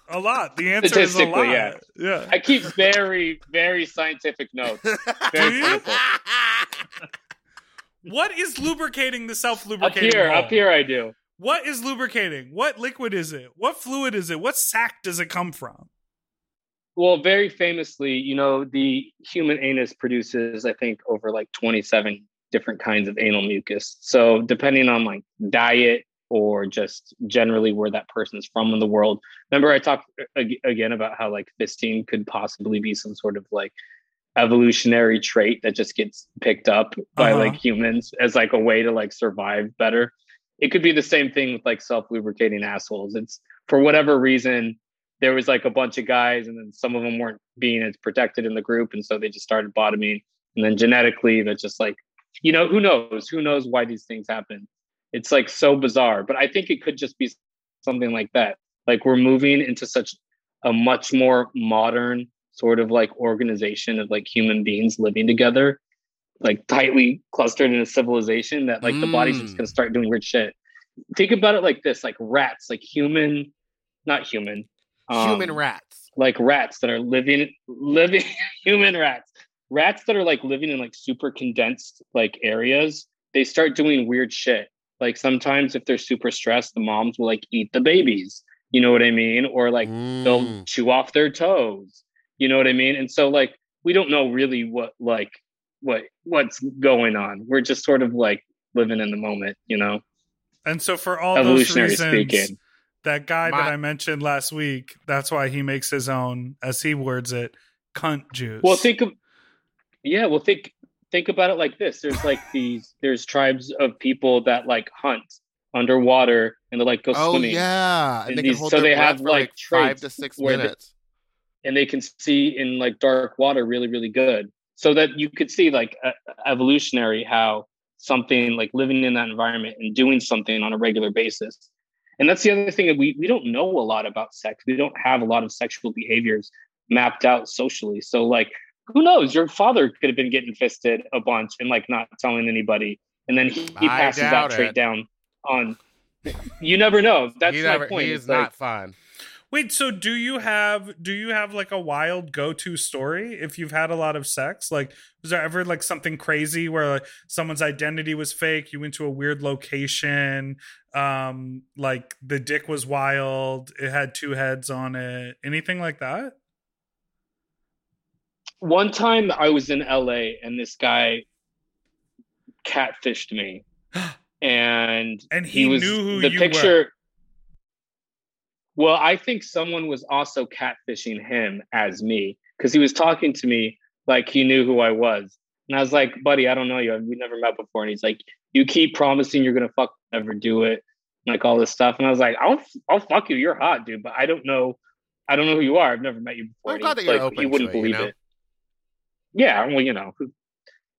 a lot? The answer is a lot. yeah. yeah. I keep very, very scientific notes. Very you? What is lubricating the self Up lubricating? here, up here, I do. What is lubricating? What liquid is it? What fluid is it? What sac does it come from? Well, very famously, you know, the human anus produces, I think, over like 27 different kinds of anal mucus. So, depending on like diet or just generally where that person's from in the world. Remember, I talked ag- again about how like fisting could possibly be some sort of like evolutionary trait that just gets picked up by Uh-huh. like humans as like a way to like survive better. It could be the same thing with like self lubricating assholes. It's for whatever reason, there was like a bunch of guys and then some of them weren't being as protected in the group and so they just started bottoming. And then genetically they're just like you know who knows? Who knows why these things happen? It's like so bizarre. But i think it could just be something like that. Like we're moving into such a much more modern sort of like organization of like human beings living together like tightly clustered in a civilization that like the body's just Mm. going to start doing weird shit. Think about it like this like rats like human not human Human um, rats. like rats that are living living human rats. Rats that are like living in like super condensed like areas they start doing weird shit. Like sometimes if they're super stressed the moms will like eat the babies. You know what i mean? Or like they'll Mm. chew off their toes. You know what i mean? And so like we don't know really what like what what's going on. We're just sort of like living in the moment you know? And so for all those reasons, speaking that guy My- that I mentioned last week, that's why he makes his own, as he words it, cunt juice. Well, think of yeah. Well, think think about it like this. There's like these. There's tribes of people that like hunt underwater and they like go Oh, swimming, yeah. And And they these- can hold so their they have, for like, like five to six where they- minutes. and they can see in like dark water really, really good. so that you could see like uh, evolutionary how something like living in that environment and doing something on a regular basis. And that's the other thing that we we don't know a lot about sex. We don't have a lot of sexual behaviors mapped out socially. So like who knows? Your father could have been getting fisted a bunch and like not telling anybody. And then he, he passes that trait down on you never know. That's he my point. He It's is like- not fun. Wait, so do you have do you have like a wild go-to story if you've had a lot of sex? Like was there ever like something crazy where like someone's identity was fake, you went to a weird location, um like the dick was wild, it had two heads on it, anything like that? one time I was in LA and this guy catfished me. And And he was knew who the you picture. Well, I think someone was also catfishing him as me because he was talking to me like he knew who I was. And I was like, buddy, I don't know you. We never met before. And he's like, you keep promising you're gonna fuck, never do it, like all this stuff. And I was like, I'll I'll fuck you. You're hot, dude. But I don't know, I don't know who you are. I've never met you before. I'm glad that you're like, open you wouldn't it, you know? it. Yeah, well, you know.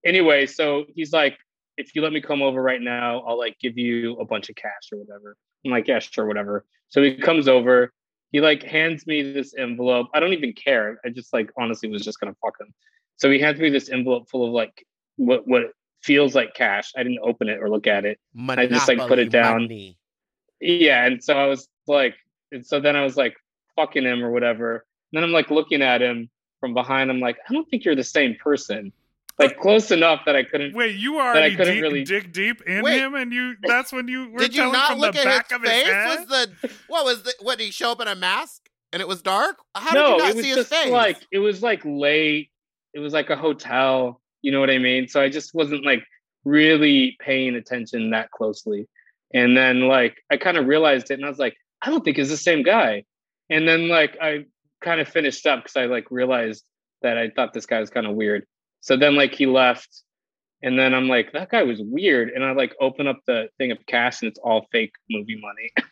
Anyway, so he's like, if you let me come over right now, I'll like give you a bunch of cash or whatever. I'm like, yeah, sure, whatever. So he comes over, he like hands me this envelope. I don't even care. I just like honestly was just gonna fuck him. So he hands me this envelope full of like what what feels like cash. I didn't open it or look at it. I just, like, put it down. Money. Yeah, and so I was like, and so then I was like fucking him or whatever. And then I'm like looking at him from behind. I'm like, I don't think you're the same person. Like close enough that I couldn't. Wait, you are I couldn't deep, really- dig deep in Wait. him and you that's when you were Did you not from look the at back his of his face? head? Was the what was the what? Did he show up in a mask and it was dark? How no, did you not it was see his just face? like it was like late. It was like a hotel. You know what I mean? So I just wasn't like really paying attention that closely. And then like I kind of realized it, and I was like, I don't think it's the same guy. And then like I kind of finished up because I like realized that I thought this guy was kind of weird. So then like he left, and then I'm like, that guy was weird. And I like open up the thing of cash, and it's all fake movie money.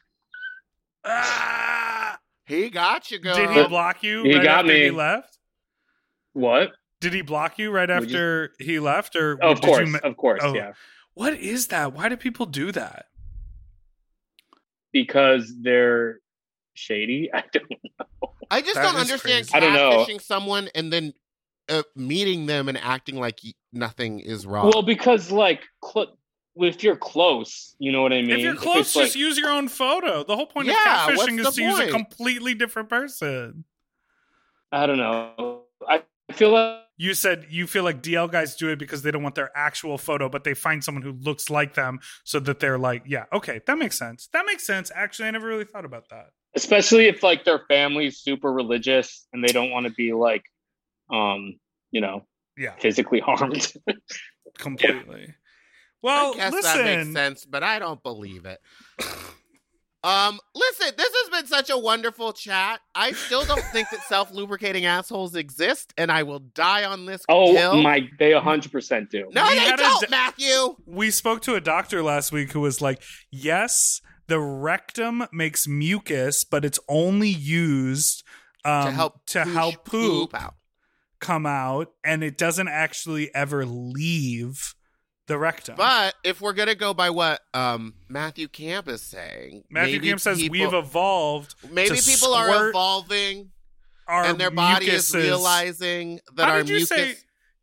Ah! he got you, girl. Did he block you He right got after he left? what? Did he block you right Would you- after he left, or Oh, of did course, you? ma- of course, Oh. yeah. What is that? Why do people do that? because they're shady. I don't. Know. I just That don't understand crazy. I don't know. catfishing someone and then uh, meeting them and acting like nothing is wrong. Well, because like cl- if you're close, you know what I mean. if you're close, like- just use your own photo. The whole point Yeah, of what's catfishing is to use a completely different person. I don't know. I feel like You said you feel like DL guys do it because they don't want their actual photo, but they find someone who looks like them so that they're like, yeah, okay, that makes sense. That makes sense. Actually, I never really thought about that. especially if like their family's super religious and they don't want to be like, um, you know, Yeah, physically harmed. completely. Well, I guess listen. that makes sense, but I don't believe it. um, listen, this has been such a wonderful chat. I still don't think that self-lubricating assholes exist, and I will die on this oh hill. my, they hundred percent do. No, We they don't, d- Matthew. we spoke to a doctor last week who was like, yes, the rectum makes mucus, but it's only used um, to help to poosh help poop, out. Come out, and it doesn't actually ever leave the rectum. But if we're gonna go by what um Matthew Camp is saying, Matthew maybe Camp says people, we've evolved. maybe to people are evolving Our and their body is realizing that How our did you mucus. say?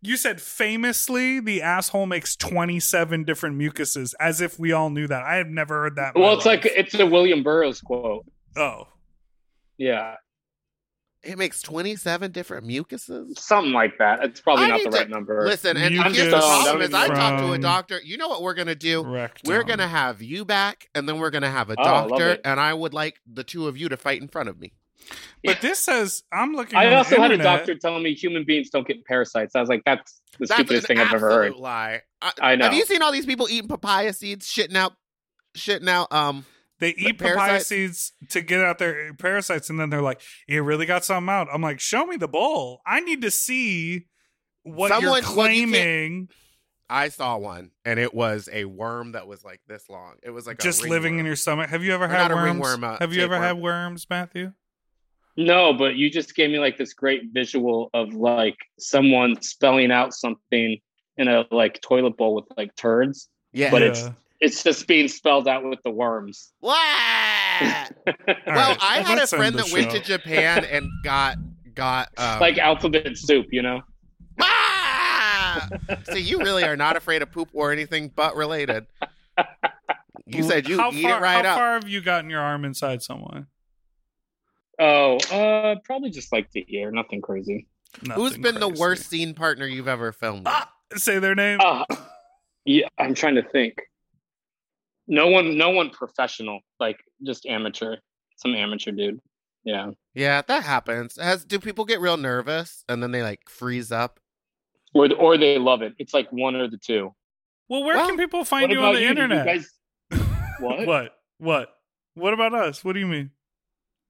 You said famously the asshole makes 27 different mucuses, as if we all knew that. I have never heard that. Well, it's like it's a William Burroughs quote. oh, Yeah, It makes twenty-seven different mucuses. something like that. It's probably I not the to- right number. Listen, and Mucus here's the problem: is I from- talked to a doctor. You know what we're gonna do? rectum. We're gonna have you back, and then we're gonna have a Oh, I doctor, it. and I would like the two of you to fight in front of me. But this says I'm looking. I on the also had a doctor tell me human beings don't get parasites. I was like, that's the That's stupidest thing I've ever heard. lie. I, I know. Have you seen all these people eating papaya seeds, shitting out, shitting out? Um, They eat papaya seeds to get out their parasites, and then they're like, "You really got something out." I'm like, "Show me the bowl. I need to see what Someone- you're what you claiming." I saw one, and it was a worm that was like this long. It was like just a living in your stomach. Have you ever Or had not a worms? ringworm, uh, Have you ever tapeworm. had worms, Matthew? No, but you just gave me like this great visual of like someone spelling out something in a like toilet bowl with like turds, Yeah. but Yeah. it's it's just being spelled out with the worms. Wah! well, right, I had a let's end friend the that went to. Japan and got got um, like alphabet soup, you know? Ah! See, you really are not afraid of poop or anything but related. You said you how eat far, it right how up. far have you gotten your arm inside someone? Oh, uh probably just like the ear, nothing crazy. Who's been the worst scene partner you've ever filmed? Ah, say their name. Uh, yeah, I'm trying to think. No one no one professional, like just amateur. Some amateur dude. Yeah. Yeah, that happens. Has do people get real nervous and then they like freeze up? Or or they love it. It's like one or the two. well, where well, can people find you on the you? Did you internet? guys- What? what? What? What about us? What do you mean?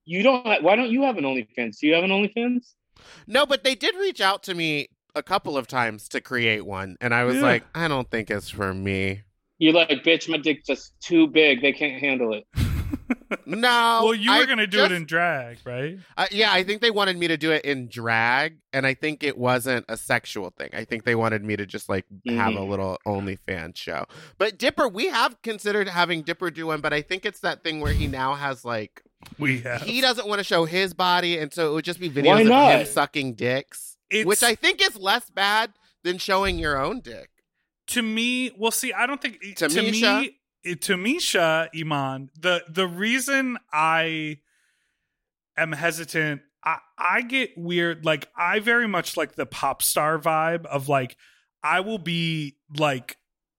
You don't. ha- Why don't you have an OnlyFans? Do you have an OnlyFans? No, but they did reach out to me a couple of times to create one, and I was Yeah. like, I don't think it's for me. You're like, bitch, my dick's just too big. They can't handle it. No. well, you were gonna do just- it in drag, right? Uh, yeah, I think they wanted me to do it in drag, and I think it wasn't a sexual thing. I think they wanted me to just like have a Mhm. little OnlyFans show. But Dipper, we have considered having Dipper do one, but I think it's that thing where he now has like We have. he doesn't want to show his body, and so it would just be Why videos of him sucking dicks, It's, which I think is less bad than showing your own dick. To me, well, see, I don't think to me, to Misha Iman, the the reason I am hesitant, I I get weird. Like I very much like the pop star vibe of like I will be like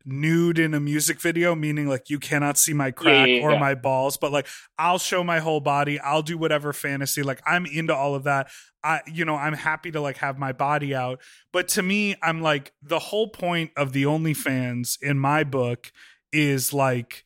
nude in a music video meaning like you cannot see my crack yeah, or yeah. my balls but like I'll show my whole body. I'll do whatever fantasy. Like I'm into all of that. I you know I'm happy to like have my body out. But to me I'm like the whole point of the OnlyFans in my book is like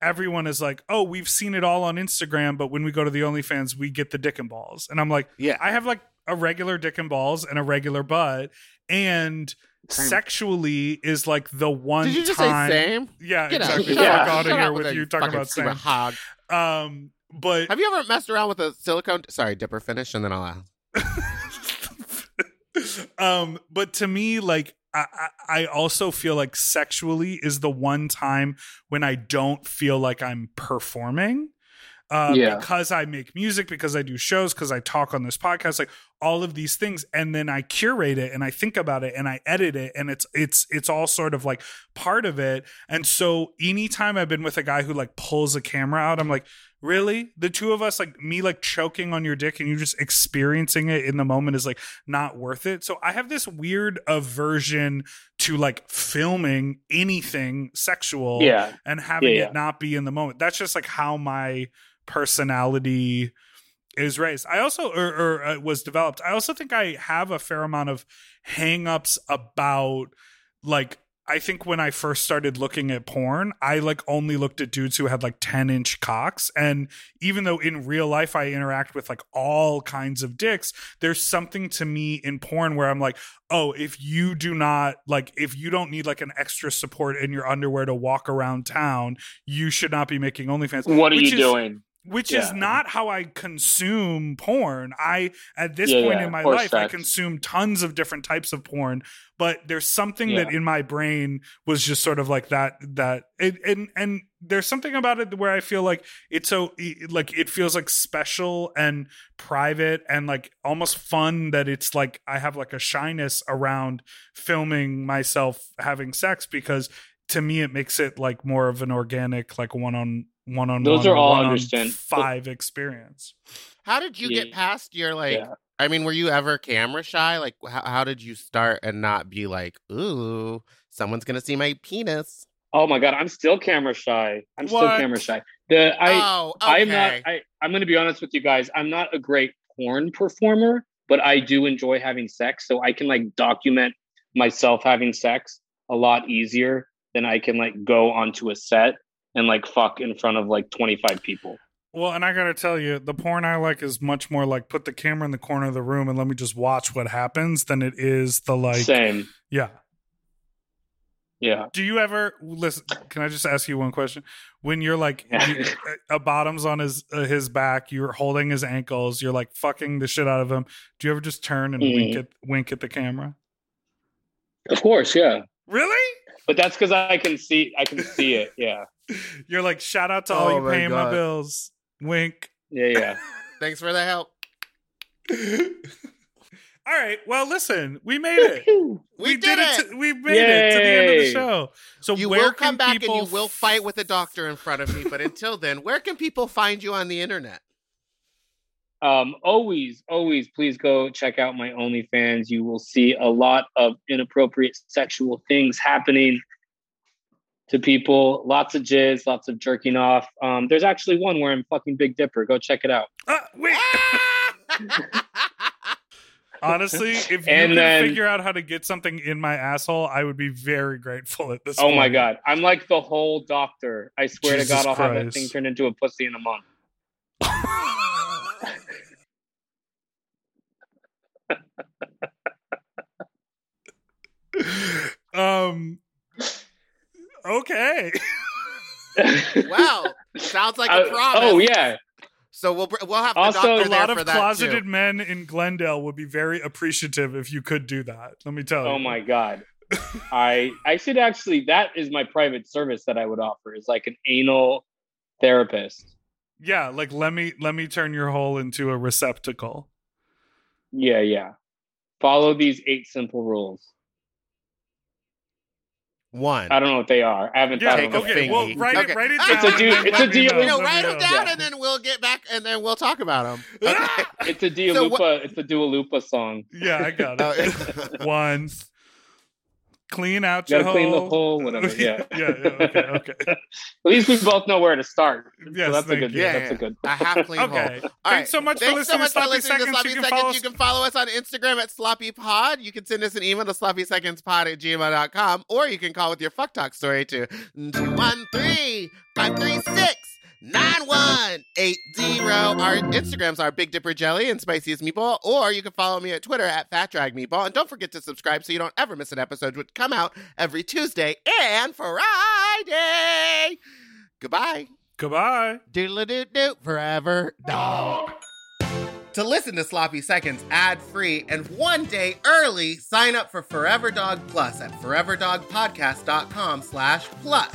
everyone is like oh we've seen it all on Instagram but when we go to the OnlyFans we get the dick and balls. And I'm like Yeah, I have like a regular dick and balls and a regular butt, and. Sexually is like the one did you just time. say same? Yeah, Get out, exactly. shut Yeah. Fuck up, out of here up with you talking about stupid Sam. hog. Um, but Have you ever messed around with a silicone? Sorry, Dipper, finish, and then I'll ask. um, but to me, like I, I I also feel like sexually is the one time when I don't feel like I'm performing. Uh, Yeah. because I make music, because I do shows, because I talk on this podcast, like all of these things, and then I curate it and I think about it and I edit it, and it's it's it's all sort of like part of it. And so anytime I've been with a guy who like pulls a camera out, I'm like, really? The two of us, like me, like choking on your dick and you just experiencing it in the moment is like not worth it. So I have this weird aversion to like filming anything sexual Yeah. and having Yeah, it not be in the moment. That's just like how my personality is raised. I also or, or uh, was developed. I also think I have a fair amount of hangups about like I think when I first started looking at porn, I like only looked at dudes who had like 10 inch cocks. And even though in real life I interact with like all kinds of dicks, there's something to me in porn where I'm like, oh, if you do not like, if you don't need like an extra support in your underwear to walk around town, you should not be making OnlyFans. What are Which you is- doing? Which is not how I consume porn. I at this Yeah, point yeah, in my life I consume tons of different types of porn, but there's something that in my brain was just sort of like that that it, and and there's something about it where I feel like it's so like it feels like special and private and like almost fun that it's like I have like a shyness around filming myself having sex because to me it makes it like more of an organic like one on one on Those are all understand- five experience. How did you get past your like? Yeah. I mean, were you ever camera shy? Like, how, how did you start and not be like, ooh, someone's gonna see my penis? Oh my god, I'm still camera shy. I'm still camera shy. The I oh, okay. I'm not I, I'm gonna be honest with you guys. I'm not a great porn performer, but I do enjoy having sex. So I can like document myself having sex a lot easier than I can like go onto a set and like fuck in front of like 25 people. Well, and I gotta tell you, the porn I like is much more like put the camera in the corner of the room and let me just watch what happens than it is the like Same. yeah. Yeah. Do you ever listen? Can I just ask you one question? When you're like you, a bottom's on his uh, his back, you're holding his ankles, you're like fucking the shit out of him. Do you ever just turn and wink Mhm. at wink at the camera? Of course, yeah. Really? But that's because I can see I can see it. Yeah. You're like shout out to all Oh you my paying my bills. Wink. Yeah, yeah. Thanks for the help. all right. Well, listen, we made it. We, did, did it. to- we made it to the end of the show. So you where will can come back people and you will fight with a doctor in front of me. But until then, where can people find you on the internet? Um, always, always, please go check out my OnlyFans. You will see a lot of inappropriate sexual things happening to people. Lots of jizz, lots of jerking off. Um, there's actually one where I'm fucking Big Dipper. Go check it out. Uh, wait. Honestly, if you And can then- figure out how to get something in my asshole, I would be very grateful at this Oh point. my god, I'm like the whole doctor. I swear Jesus to God, I'll have that thing turned into a pussy in a month. um okay. Wow, sounds like Uh, a promise. oh yeah, So we'll we'll have Also, doctor a there lot for of closeted too. men in Glendale would be very appreciative if you could do that. Let me tell you. Oh my god. I I should actually that is my private service that I would offer is like an anal therapist. Yeah, like let me let me turn your hole into a receptacle. Yeah, yeah. Follow these eight simple rules. One. I don't know what they are. I haven't Yeah, thought Take of them. okay. Well, write Okay. it write it It's down. a deal- it's a let deal- you know, write me them down Yeah. and then we'll get back and then we'll talk about them. Okay. It's a Dua So Lipa. what- It's a Dua Lipa song. Yeah, I got Oh, it. One. Clean out You your gotta clean the hole. hole, whatever. Yeah. yeah, yeah, okay, okay. At least we both know where to start. Yes, so that's a good. you. Yeah, that's yeah. a good. a half clean hole. Okay. All Thanks so much for Thanks so listening much to Sloppy for listening Seconds. to Sloppy you can Seconds. follow You us can follow us on Instagram at Sloppy Pod. You can send us an email to sloppysecondspod at gmail.com or you can call with your fuck talk story to 213 536 9180. Our Instagrams are Big Dipper Jelly and Spiciest Meatball, or you can follow me at Twitter at Fat Drag Meatball. And don't forget to subscribe so you don't ever miss an episode, which come out every Tuesday and Friday. Goodbye. Goodbye. Doodle doo doo forever dog. To listen to Sloppy Seconds ad free and one day early, sign up for Forever Dog Plus at foreverdogpodcast.com slash plus.